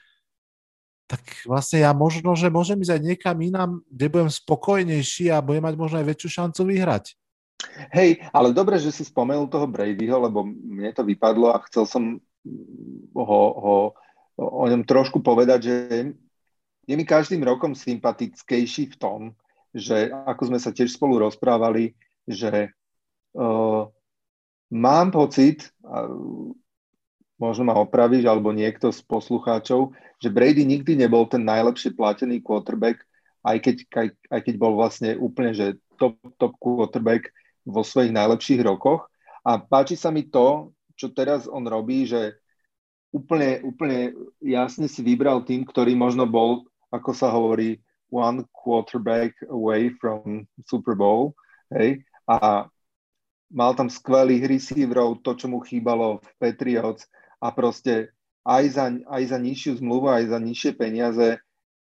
S1: tak vlastne ja možno, že môžem ísť aj niekam inám, kde budem spokojnejší a budem mať možno aj väčšiu šancu vyhrať.
S2: Hej, ale dobre, že si spomenul toho Bradyho, lebo mne to vypadlo a chcel som ho, ho o ňom trošku povedať, že je mi každým rokom sympatickejší v tom, že ako sme sa tiež spolu rozprávali, že uh, mám pocit, možno ma opravíš, alebo niekto z poslucháčov, že Brady nikdy nebol ten najlepšie platený quarterback, aj keď, aj, aj keď bol vlastne úplne, že top, top quarterback vo svojich najlepších rokoch. A páči sa mi to, čo teraz on robí, že úplne, úplne jasne si vybral tým, ktorý možno bol, ako sa hovorí, one quarterback away from Super Bowl, hej, a mal tam skvelých receiverov, to, čo mu chýbalo v Patriots a proste aj za, aj za nižšiu zmluvu, aj za nižšie peniaze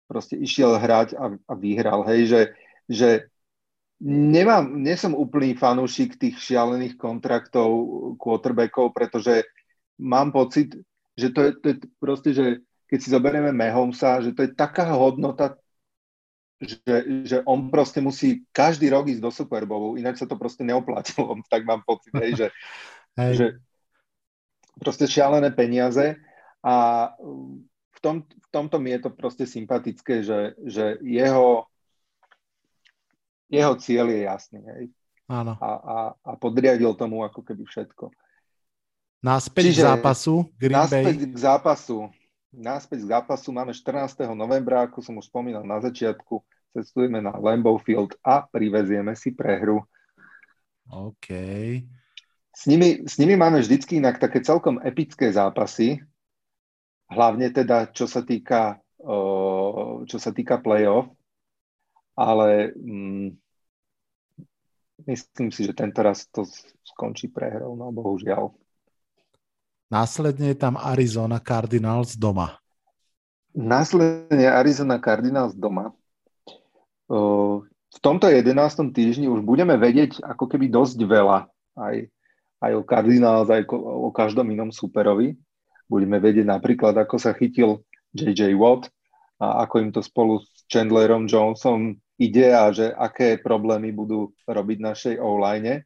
S2: proste išiel hrať a, a vyhral. Hej, že, že nemám, nie som úplný fanúšik tých šialených kontraktov quarterbackov, pretože mám pocit, že to je, to je proste, že keď si zoberieme Mahomesa, že to je taká hodnota, že, že on proste musí každý rok ísť do Super Bowlu, ináč sa to proste neoplatilo, *laughs* tak mám pocit, hej, že, hej. že proste šialené peniaze a v, tom, v tomto mi je to proste sympatické, že, že jeho jeho cieľ je jasný, hej.
S1: Áno.
S2: A, a, a podriadil tomu ako keby všetko.
S1: Náspäť Čiže, k zápasu
S2: Green náspäť Bay. k zápasu. Náspäť k zápasu máme 14. novembra, ako som už spomínal na začiatku. Cestujeme na Lambeau Field a privezieme si prehru.
S1: OK.
S2: S nimi, s nimi máme vždycky inak také celkom epické zápasy. Hlavne teda, čo sa týka, čo sa týka playoff ale mm, myslím si, že tento raz to skončí prehrou, no bohužiaľ.
S1: Následne je tam Arizona Cardinals doma.
S2: Následne Arizona Cardinals doma. V tomto 11. týždni už budeme vedieť ako keby dosť veľa aj, aj o Cardinals, aj o každom inom superovi. Budeme vedieť napríklad, ako sa chytil JJ Watt a ako im to spolu s Chandlerom Jonesom ide a že aké problémy budú robiť našej online.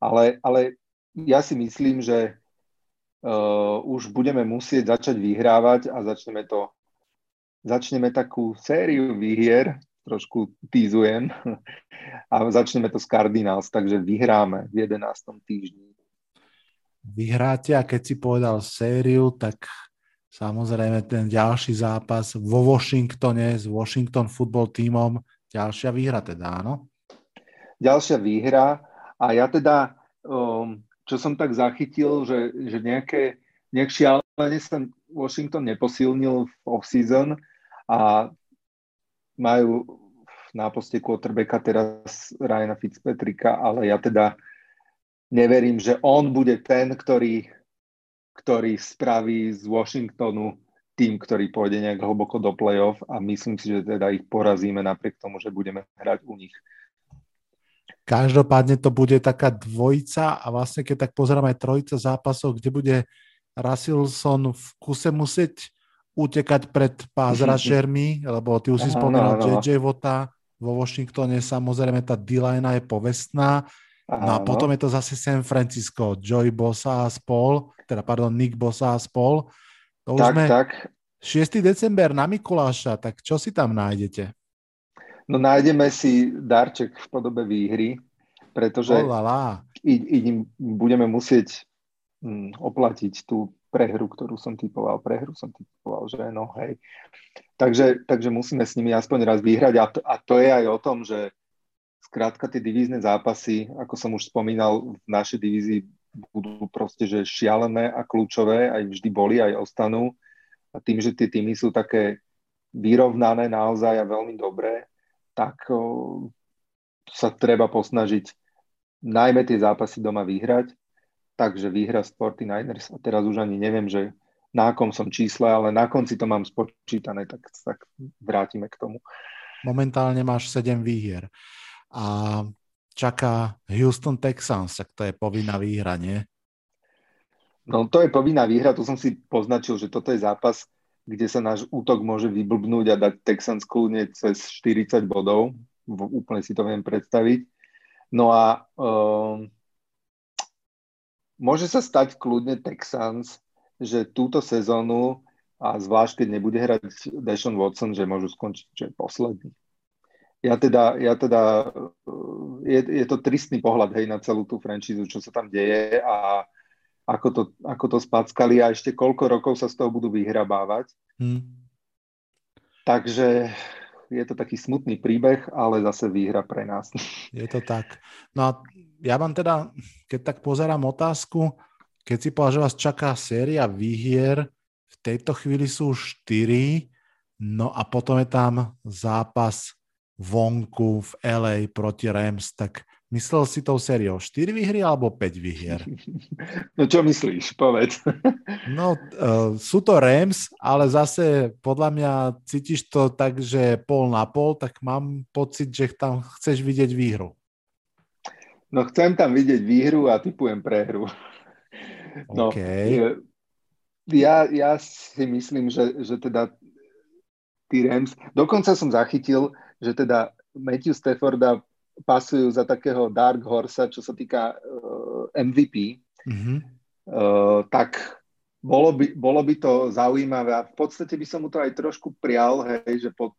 S2: Ale, ale ja si myslím, že uh, už budeme musieť začať vyhrávať a začneme to začneme takú sériu výhier, trošku týzujem, *laughs* a začneme to s Cardinals, takže vyhráme v 11. týždni.
S1: Vyhráte a keď si povedal sériu, tak samozrejme ten ďalší zápas vo Washingtone s Washington football tímom Ďalšia výhra teda, áno?
S2: Ďalšia výhra a ja teda, um, čo som tak zachytil, že, že nejaké, nejak šialene sa Washington neposilnil v off-season a majú na poste quarterbacka teraz Ryana Fitzpatricka, ale ja teda neverím, že on bude ten, ktorý, ktorý spraví z Washingtonu tým, ktorý pôjde nejak hlboko do play-off a myslím si, že teda ich porazíme napriek tomu, že budeme hrať u nich.
S1: Každopádne to bude taká dvojica a vlastne keď tak pozeráme trojica zápasov, kde bude Russellson v kuse musieť utekať pred pázrašermi, lebo ty už si spomínal no, no. JJ Vota, vo Washingtone samozrejme tá d je povestná, no a potom je to zase San Francisco, Joy Bosa a spol, teda pardon, Nick Bosa a spol, to už
S2: tak,
S1: sme
S2: tak.
S1: 6. december na Mikuláša, tak čo si tam nájdete?
S2: No nájdeme si darček v podobe výhry, pretože
S1: Olala.
S2: i, i, budeme musieť hm, oplatiť tú prehru, ktorú som typoval. Prehru som typoval, že no hej. Takže, takže musíme s nimi aspoň raz vyhrať a to, a to je aj o tom, že skrátka tie divízne zápasy, ako som už spomínal, v našej divízii budú proste že šialené a kľúčové, aj vždy boli, aj ostanú. A tým, že tie týmy sú také vyrovnané naozaj a veľmi dobré, tak o, sa treba posnažiť najmä tie zápasy doma vyhrať. Takže výhra Sporty Niners a teraz už ani neviem, že na akom som čísle, ale na konci to mám spočítané, tak, tak vrátime k tomu.
S1: Momentálne máš 7 výhier. A čaká Houston Texans, tak to je povinná výhra, nie?
S2: No to je povinná výhra, tu som si poznačil, že toto je zápas, kde sa náš útok môže vyblbnúť a dať Texans kľudne cez 40 bodov. Úplne si to viem predstaviť. No a um, môže sa stať kľudne Texans, že túto sezónu a zvlášť keď nebude hrať Deshaun Watson, že môžu skončiť že posledný ja teda, ja teda je, je to tristný pohľad hej, na celú tú franšízu, čo sa tam deje a ako to, ako to spackali a ešte koľko rokov sa z toho budú vyhrabávať. Hmm. Takže je to taký smutný príbeh, ale zase výhra pre nás. *laughs*
S1: Je to tak. No a ja vám teda, keď tak pozerám otázku, keď si povedal, že vás čaká séria výhier, v tejto chvíli sú 4, no a potom je tam zápas vonku v LA proti Rams, tak Myslel si tou sériou 4 výhry alebo 5 výhier? *laughs*
S2: No čo myslíš? Povedz. *laughs*
S1: No, uh, sú to Rams, ale zase podľa mňa cítiš to tak, že pol na pol, tak mám pocit, že tam chceš vidieť výhru.
S2: No chcem tam vidieť výhru a typujem prehru. *laughs*
S1: No, okay.
S2: ja, ja si myslím, že, že teda tí Rams, dokonca som zachytil, že teda Matthew Stafforda pasujú za takého Dark Horsa, čo sa týka uh, MVP, mm-hmm. uh, tak bolo by, bolo by to zaujímavé a v podstate by som mu to aj trošku prial, hej, že po,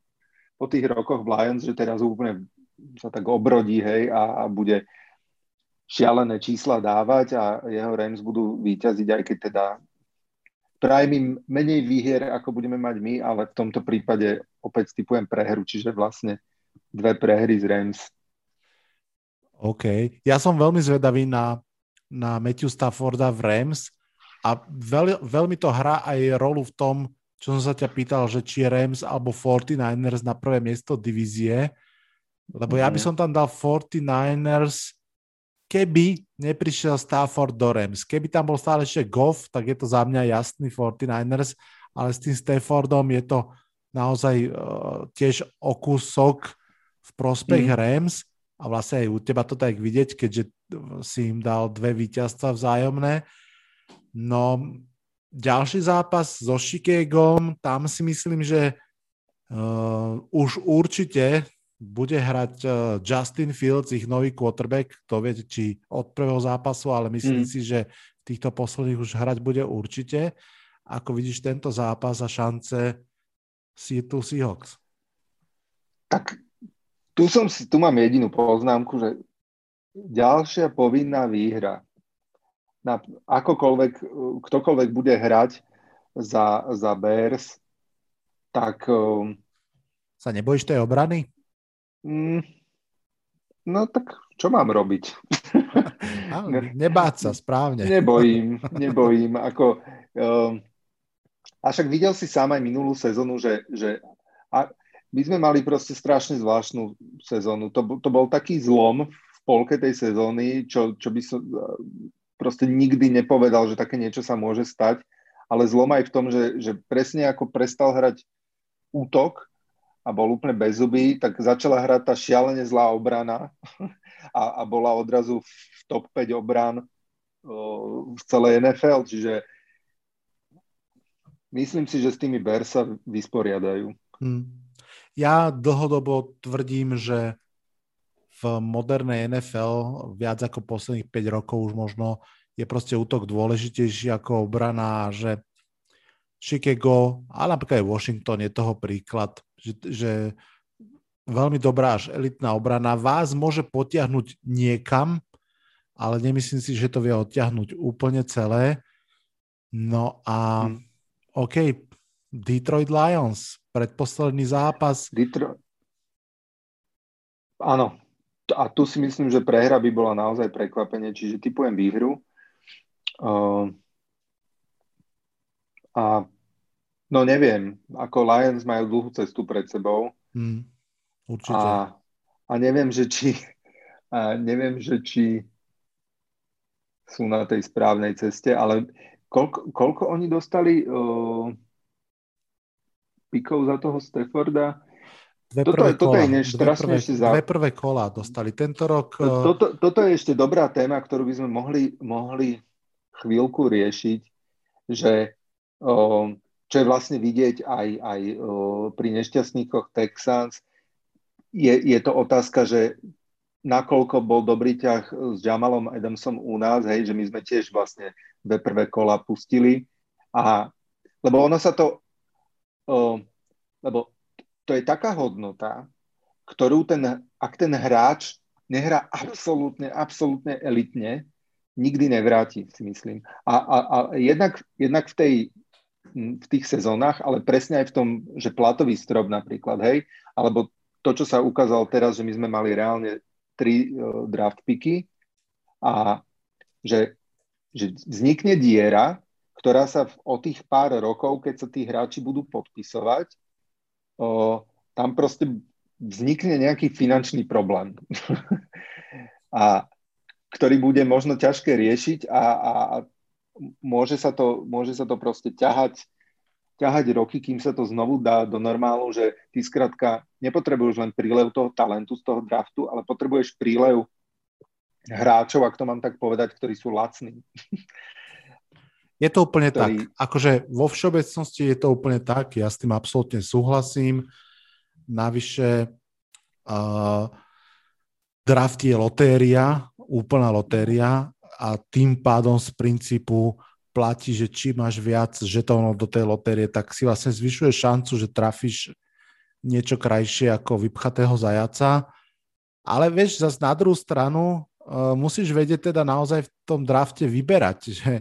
S2: po tých rokoch v Lions, že teraz úplne sa tak obrodí, hej, a, a bude šialené čísla dávať a jeho Rams budú výťaziť, aj keď teda prajem im menej výhier, ako budeme mať my, ale v tomto prípade opäť typujem prehru, čiže vlastne dve prehry z Rams
S1: OK. Ja som veľmi zvedavý na, na Matthew Stafforda v Rams a veľ, veľmi to hrá aj rolu v tom, čo som sa ťa pýtal, že či Rams alebo 49ers na prvé miesto divízie, lebo mm-hmm. ja by mhm. som tam dal 49ers, keby neprišiel Stafford do Rams. Keby tam bol stále ešte Goff, tak je to za mňa jasný 49ers, ale s tým Staffordom je to naozaj uh, tiež o kúsok v prospech mm. Rams a vlastne aj u teba to tak vidieť, keďže si im dal dve víťazstva vzájomné. No, ďalší zápas so Chicagom, tam si myslím, že uh, už určite bude hrať uh, Justin Fields, ich nový quarterback, to viete, či od prvého zápasu, ale myslím mm. si, že v týchto posledných už hrať bude určite. Ako vidíš tento zápas a šance Seattle Seahawks?
S2: Tak tu, som si, tu mám jedinú poznámku, že ďalšia povinná výhra. Na akokoľvek, ktokoľvek bude hrať za, za Bears, tak... Um,
S1: sa nebojíš tej obrany?
S2: Mm, no tak čo mám robiť? *laughs*
S1: nebáť sa, správne.
S2: Nebojím, nebojím. Ako, um, a však videl si sám aj minulú sezónu, že, že a, my sme mali proste strašne zvláštnu sezónu. To, to bol taký zlom v polke tej sezóny, čo, čo by som proste nikdy nepovedal, že také niečo sa môže stať, ale zlom aj v tom, že, že presne ako prestal hrať útok a bol úplne bez zuby, tak začala hrať tá šialene zlá obrana *laughs* a, a bola odrazu v top 5 obran v celej NFL, čiže myslím si, že s tými Bears sa vysporiadajú. Hmm.
S1: Ja dlhodobo tvrdím, že v modernej NFL viac ako posledných 5 rokov už možno je proste útok dôležitejší ako obrana, že Chicago, ale napríklad aj Washington je toho príklad, že, že veľmi dobrá až elitná obrana vás môže potiahnuť niekam, ale nemyslím si, že to vie odtiahnuť úplne celé. No a hmm. OK, Detroit Lions, predposledný zápas.
S2: Detroit. Áno, a tu si myslím, že prehra by bola naozaj prekvapenie, čiže typujem výhru. Uh, a no neviem, ako Lions majú dlhú cestu pred sebou. Hmm,
S1: určite.
S2: A, a neviem, že či a neviem, že či sú na tej správnej ceste, ale koľko, koľko oni dostali uh, pikov za toho Stafforda.
S1: Dve toto, prvé toto kola, je ešte za... dve prvé kola dostali tento rok.
S2: Toto, toto je ešte dobrá téma, ktorú by sme mohli, mohli chvíľku riešiť, že čo je vlastne vidieť aj, aj pri nešťastníkoch Texans, je, je to otázka, že nakoľko bol dobrý ťah s Jamalom Adamsom u nás, hej, že my sme tiež vlastne dve prvé kola pustili. A, lebo ono sa to lebo to je taká hodnota, ktorú ten, ak ten hráč nehrá absolútne, absolútne elitne, nikdy nevráti, si myslím. A, a, a jednak, jednak v, tej, v tých sezónach, ale presne aj v tom, že platový strop napríklad, hej, alebo to, čo sa ukázalo teraz, že my sme mali reálne tri uh, draft picky a že, že vznikne diera, ktorá sa v, o tých pár rokov, keď sa tí hráči budú podpisovať, o, tam proste vznikne nejaký finančný problém. *laughs* a ktorý bude možno ťažké riešiť a, a môže, sa to, môže sa to proste ťahať, ťahať roky, kým sa to znovu dá do normálu, že ty skrátka nepotrebuješ len prílev toho talentu z toho draftu, ale potrebuješ prílev hráčov, ak to mám tak povedať, ktorí sú lacní.
S1: Je to úplne ktorý... tak. Akože vo všeobecnosti je to úplne tak. Ja s tým absolútne súhlasím. Navyše uh, draft je lotéria, úplná lotéria a tým pádom z princípu platí, že či máš viac žetónov do tej lotérie, tak si vlastne zvyšuje šancu, že trafíš niečo krajšie ako vypchatého zajaca. Ale vieš, zase na druhú stranu uh, musíš vedieť teda naozaj v tom drafte vyberať, že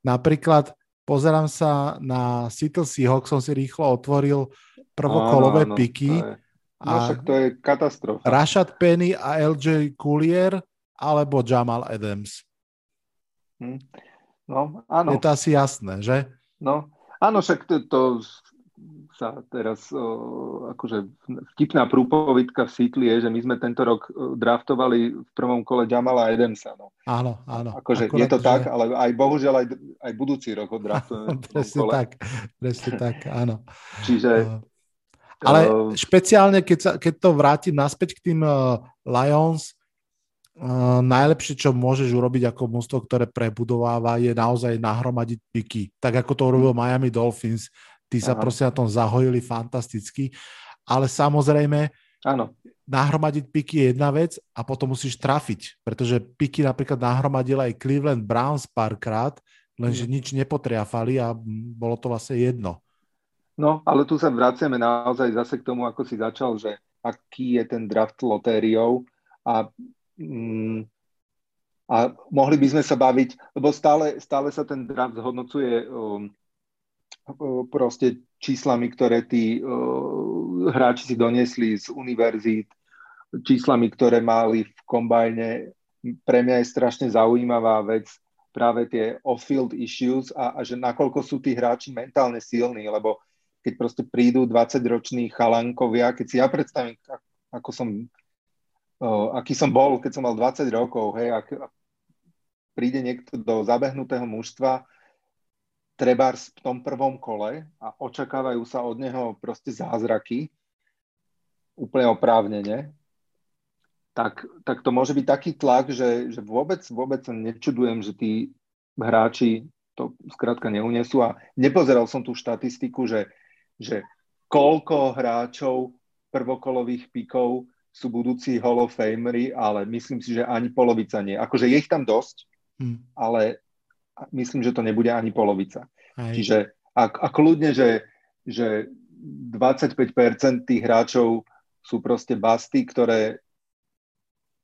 S1: Napríklad pozerám sa na Seattle Seahawks, som si rýchlo otvoril prvokolové áno, áno, piky.
S2: To je, no však to je katastrofa.
S1: Rashad Penny a LJ Collier alebo Jamal Adams.
S2: Hm. No, áno.
S1: Je to asi jasné, že?
S2: No, áno, však to, to sa teraz o, akože vtipná prúpovidka v Sitli je, že my sme tento rok draftovali v prvom kole Jamala Edemsa. No.
S1: Áno, áno.
S2: Akože Akurát, je to že... tak, ale aj bohužiaľ aj, aj budúci rok ho draftujeme. *laughs*
S1: presne tak, presne tak, áno.
S2: Čiže...
S1: Ale špeciálne, keď, sa, keď to vrátim naspäť k tým uh, Lions, najlepšie, čo môžeš urobiť ako mústvo, ktoré prebudováva, je naozaj nahromadiť piky. Tak ako to urobil Miami Dolphins Tí sa Aha. proste na tom zahojili fantasticky. Ale samozrejme,
S2: Áno.
S1: nahromadiť piky je jedna vec a potom musíš trafiť, pretože piky napríklad nahromadil aj Cleveland Browns párkrát, lenže mm. nič nepotriafali a bolo to vlastne jedno.
S2: No, ale tu sa vraciame naozaj zase k tomu, ako si začal, že aký je ten draft lotériou a, a mohli by sme sa baviť, lebo stále, stále sa ten draft zhodnocuje um, proste číslami, ktoré tí hráči si doniesli z univerzít, číslami, ktoré mali v kombajne. Pre mňa je strašne zaujímavá vec práve tie off-field issues a, a že nakoľko sú tí hráči mentálne silní, lebo keď proste prídu 20-roční chalankovia, keď si ja predstavím, ako som, uh, aký som bol, keď som mal 20 rokov, hej, ak príde niekto do zabehnutého mužstva, treba v tom prvom kole a očakávajú sa od neho proste zázraky, úplne oprávnene, tak, tak to môže byť taký tlak, že, že vôbec, vôbec sa nečudujem, že tí hráči to skrátka neunesú. A nepozeral som tú štatistiku, že, že koľko hráčov prvokolových pikov sú budúci Hall of Famery, ale myslím si, že ani polovica nie. Akože je ich tam dosť, hmm. ale myslím, že to nebude ani polovica. Aj. Čiže ak, a kľudne, že, že 25% tých hráčov sú proste basty, ktoré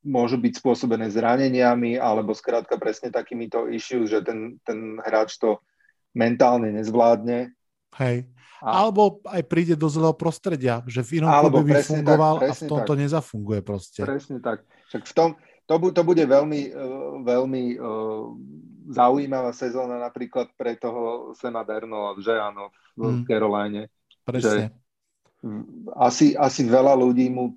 S2: môžu byť spôsobené zraneniami alebo skrátka presne takýmito issues, že ten, ten hráč to mentálne nezvládne.
S1: Hej. A... Alebo aj príde do zlého prostredia, že v inom klube by fungoval tak, a v tomto tak. nezafunguje proste.
S2: Presne tak. Však v tom, to, to bude veľmi, uh, veľmi uh, zaujímavá sezóna napríklad pre toho Sema Dernola, že áno, v hmm. Caroline. Presne. Že asi, asi veľa ľudí mu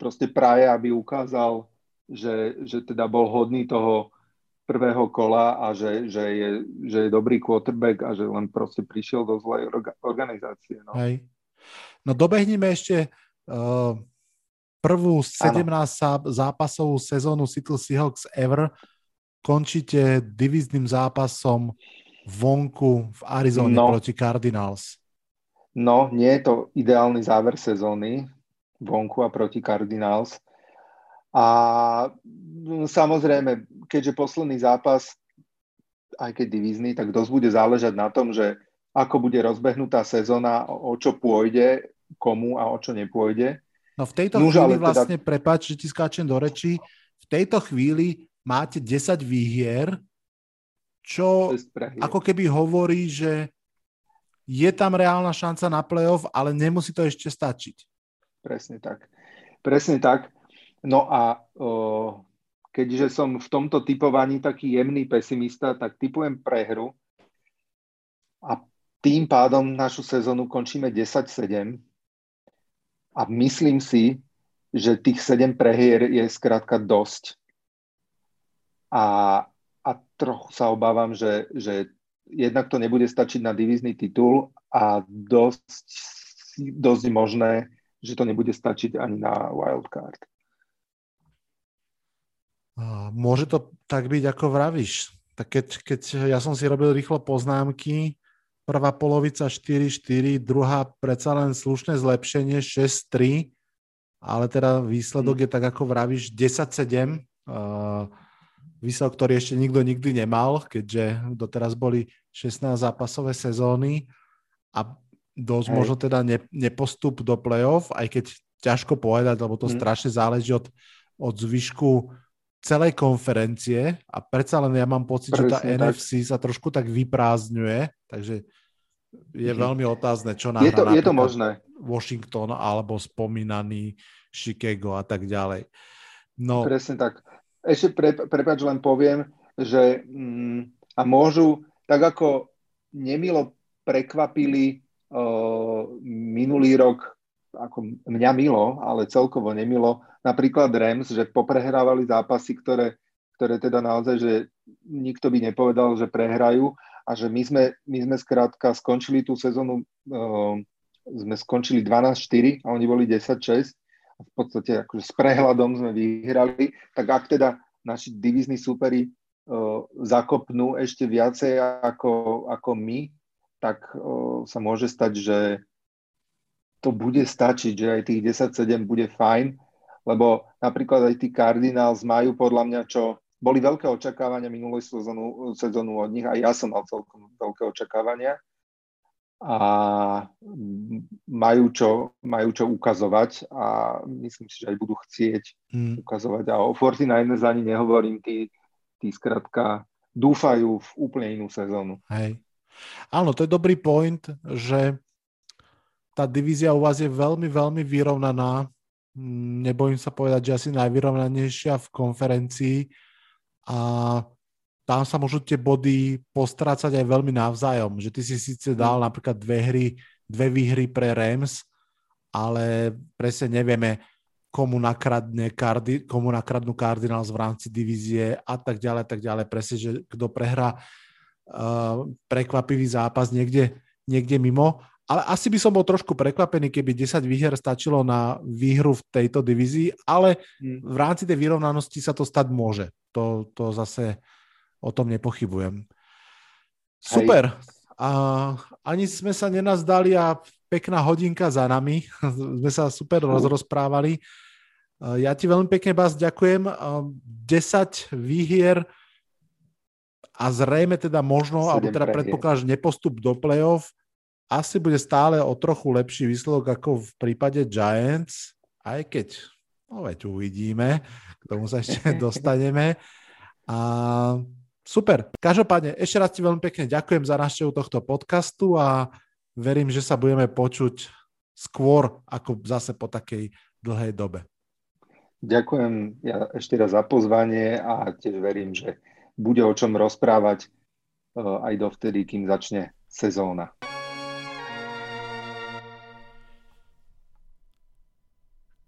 S2: proste praje, aby ukázal, že, že teda bol hodný toho prvého kola a že, že, je, že je dobrý quarterback a že len proste prišiel do zlej organizácie. No,
S1: Hej. no dobehneme ešte uh, prvú 17 ano. zápasovú sezónu Seattle Seahawks ever končíte divíznym zápasom vonku v Arizone no. proti Cardinals.
S2: No, nie je to ideálny záver sezóny vonku a proti Cardinals. A no, samozrejme, keďže posledný zápas, aj keď divízny, tak dosť bude záležať na tom, že ako bude rozbehnutá sezóna, o čo pôjde, komu a o čo nepôjde.
S1: No v tejto Nuž, chvíli teda- vlastne, teda... prepáč, že ti skáčem do reči, v tejto chvíli máte 10 výhier, čo ako keby hovorí, že je tam reálna šanca na playoff, ale nemusí to ešte stačiť.
S2: Presne tak. Presne tak. No a keďže som v tomto typovaní taký jemný pesimista, tak typujem prehru a tým pádom našu sezónu končíme 10-7 a myslím si, že tých 7 prehier je skrátka dosť a, a trochu sa obávam, že, že jednak to nebude stačiť na divízny titul a dosť, dosť možné, že to nebude stačiť ani na wildcard.
S1: Môže to tak byť, ako vravíš. Tak keď, keď ja som si robil rýchlo poznámky, prvá polovica 4-4, druhá predsa len slušné zlepšenie 6-3, ale teda výsledok mm. je tak, ako vravíš, 10-7. Uh, výsledok, ktorý ešte nikto nikdy nemal, keďže doteraz boli 16 zápasové sezóny a dosť Hej. možno teda ne, nepostup do play-off, aj keď ťažko povedať, lebo to mm. strašne záleží od, od zvyšku celej konferencie a predsa len ja mám pocit, Presne, že tá tak. NFC sa trošku tak vyprázdňuje, takže je mhm. veľmi otázne, čo nahrá
S2: je to, je to možné.
S1: Washington alebo spomínaný Chicago a tak ďalej.
S2: No. Presne tak. Ešte pre, prepáč, len poviem, že mm, a môžu, tak ako nemilo prekvapili uh, minulý rok ako mňa milo, ale celkovo nemilo, napríklad Rams, že poprehrávali zápasy, ktoré, ktoré teda naozaj, že nikto by nepovedal, že prehrajú a že my sme, my sme skrátka skončili tú sezónu, uh, sme skončili 12-4 a oni boli 10-6 a v podstate akože s prehľadom sme vyhrali, tak ak teda naši divizní súperi uh, zakopnú ešte viacej ako, ako my, tak uh, sa môže stať, že to bude stačiť, že aj tých 10-7 bude fajn, lebo napríklad aj tí Cardinals majú podľa mňa, čo boli veľké očakávania minulej sezónu, sezónu od nich a ja som mal celkom veľké očakávania a majú čo, majú čo ukazovať a myslím si, že aj budú chcieť hmm. ukazovať. A o 49ers ani nehovorím, tí, tí skrátka dúfajú v úplne inú sezónu.
S1: Hej. Áno, to je dobrý point, že tá divízia u vás je veľmi, veľmi vyrovnaná. Nebojím sa povedať, že asi najvyrovnanejšia v konferencii a tam sa môžu tie body postrácať aj veľmi navzájom. Že ty si síce dal mm. napríklad dve hry, dve výhry pre Rams, ale presne nevieme, komu, nakradne kardi, komu nakradnú Cardinals v rámci divízie a tak ďalej, tak ďalej. Presne, že kto prehrá uh, prekvapivý zápas niekde, niekde mimo ale asi by som bol trošku prekvapený, keby 10 výher stačilo na výhru v tejto divízii, ale hmm. v rámci tej vyrovnanosti sa to stať môže. To, to zase o tom nepochybujem. Super. A ani sme sa nenazdali a pekná hodinka za nami. *laughs* sme sa super rozprávali. Ja ti veľmi pekne, Bas, ďakujem. 10 výhier a zrejme teda možno, alebo teda predpokladáš nepostup do play-off asi bude stále o trochu lepší výsledok ako v prípade Giants, aj keď, no veď uvidíme, k tomu sa ešte *laughs* dostaneme. A super. Každopádne, ešte raz ti veľmi pekne ďakujem za návštevu tohto podcastu a verím, že sa budeme počuť skôr ako zase po takej dlhej dobe.
S2: Ďakujem ja ešte raz za pozvanie a tiež verím, že bude o čom rozprávať eh, aj dovtedy, kým začne sezóna.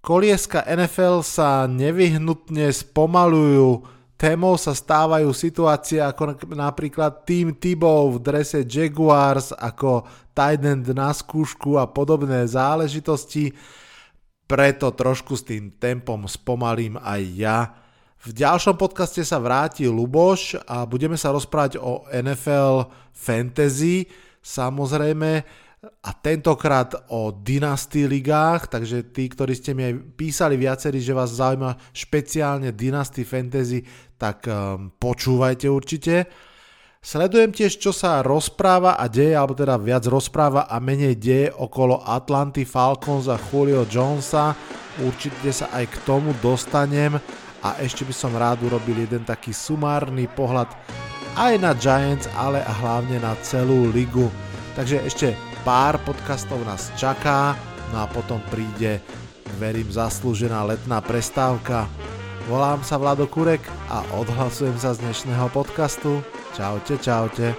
S1: Kolieska NFL sa nevyhnutne spomalujú, témou sa stávajú situácie ako napríklad Team Tebow v drese Jaguars, ako tight end na skúšku a podobné záležitosti. Preto trošku s tým tempom spomalím aj ja. V ďalšom podcaste sa vráti Luboš a budeme sa rozprávať o NFL Fantasy. Samozrejme, a tentokrát o Dynasty ligách, takže tí, ktorí ste mi aj písali viacerí, že vás zaujíma špeciálne Dynasty Fantasy, tak um, počúvajte určite. Sledujem tiež, čo sa rozpráva a deje, alebo teda viac rozpráva a menej deje okolo Atlanty Falcons a Julio Jonesa. Určite sa aj k tomu dostanem a ešte by som rád urobil jeden taký sumárny pohľad aj na Giants, ale hlavne na celú ligu. Takže ešte pár podcastov nás čaká, no a potom príde, verím, zaslúžená letná prestávka. Volám sa Vlado Kurek a odhlasujem sa z dnešného podcastu. Čaute, čaute.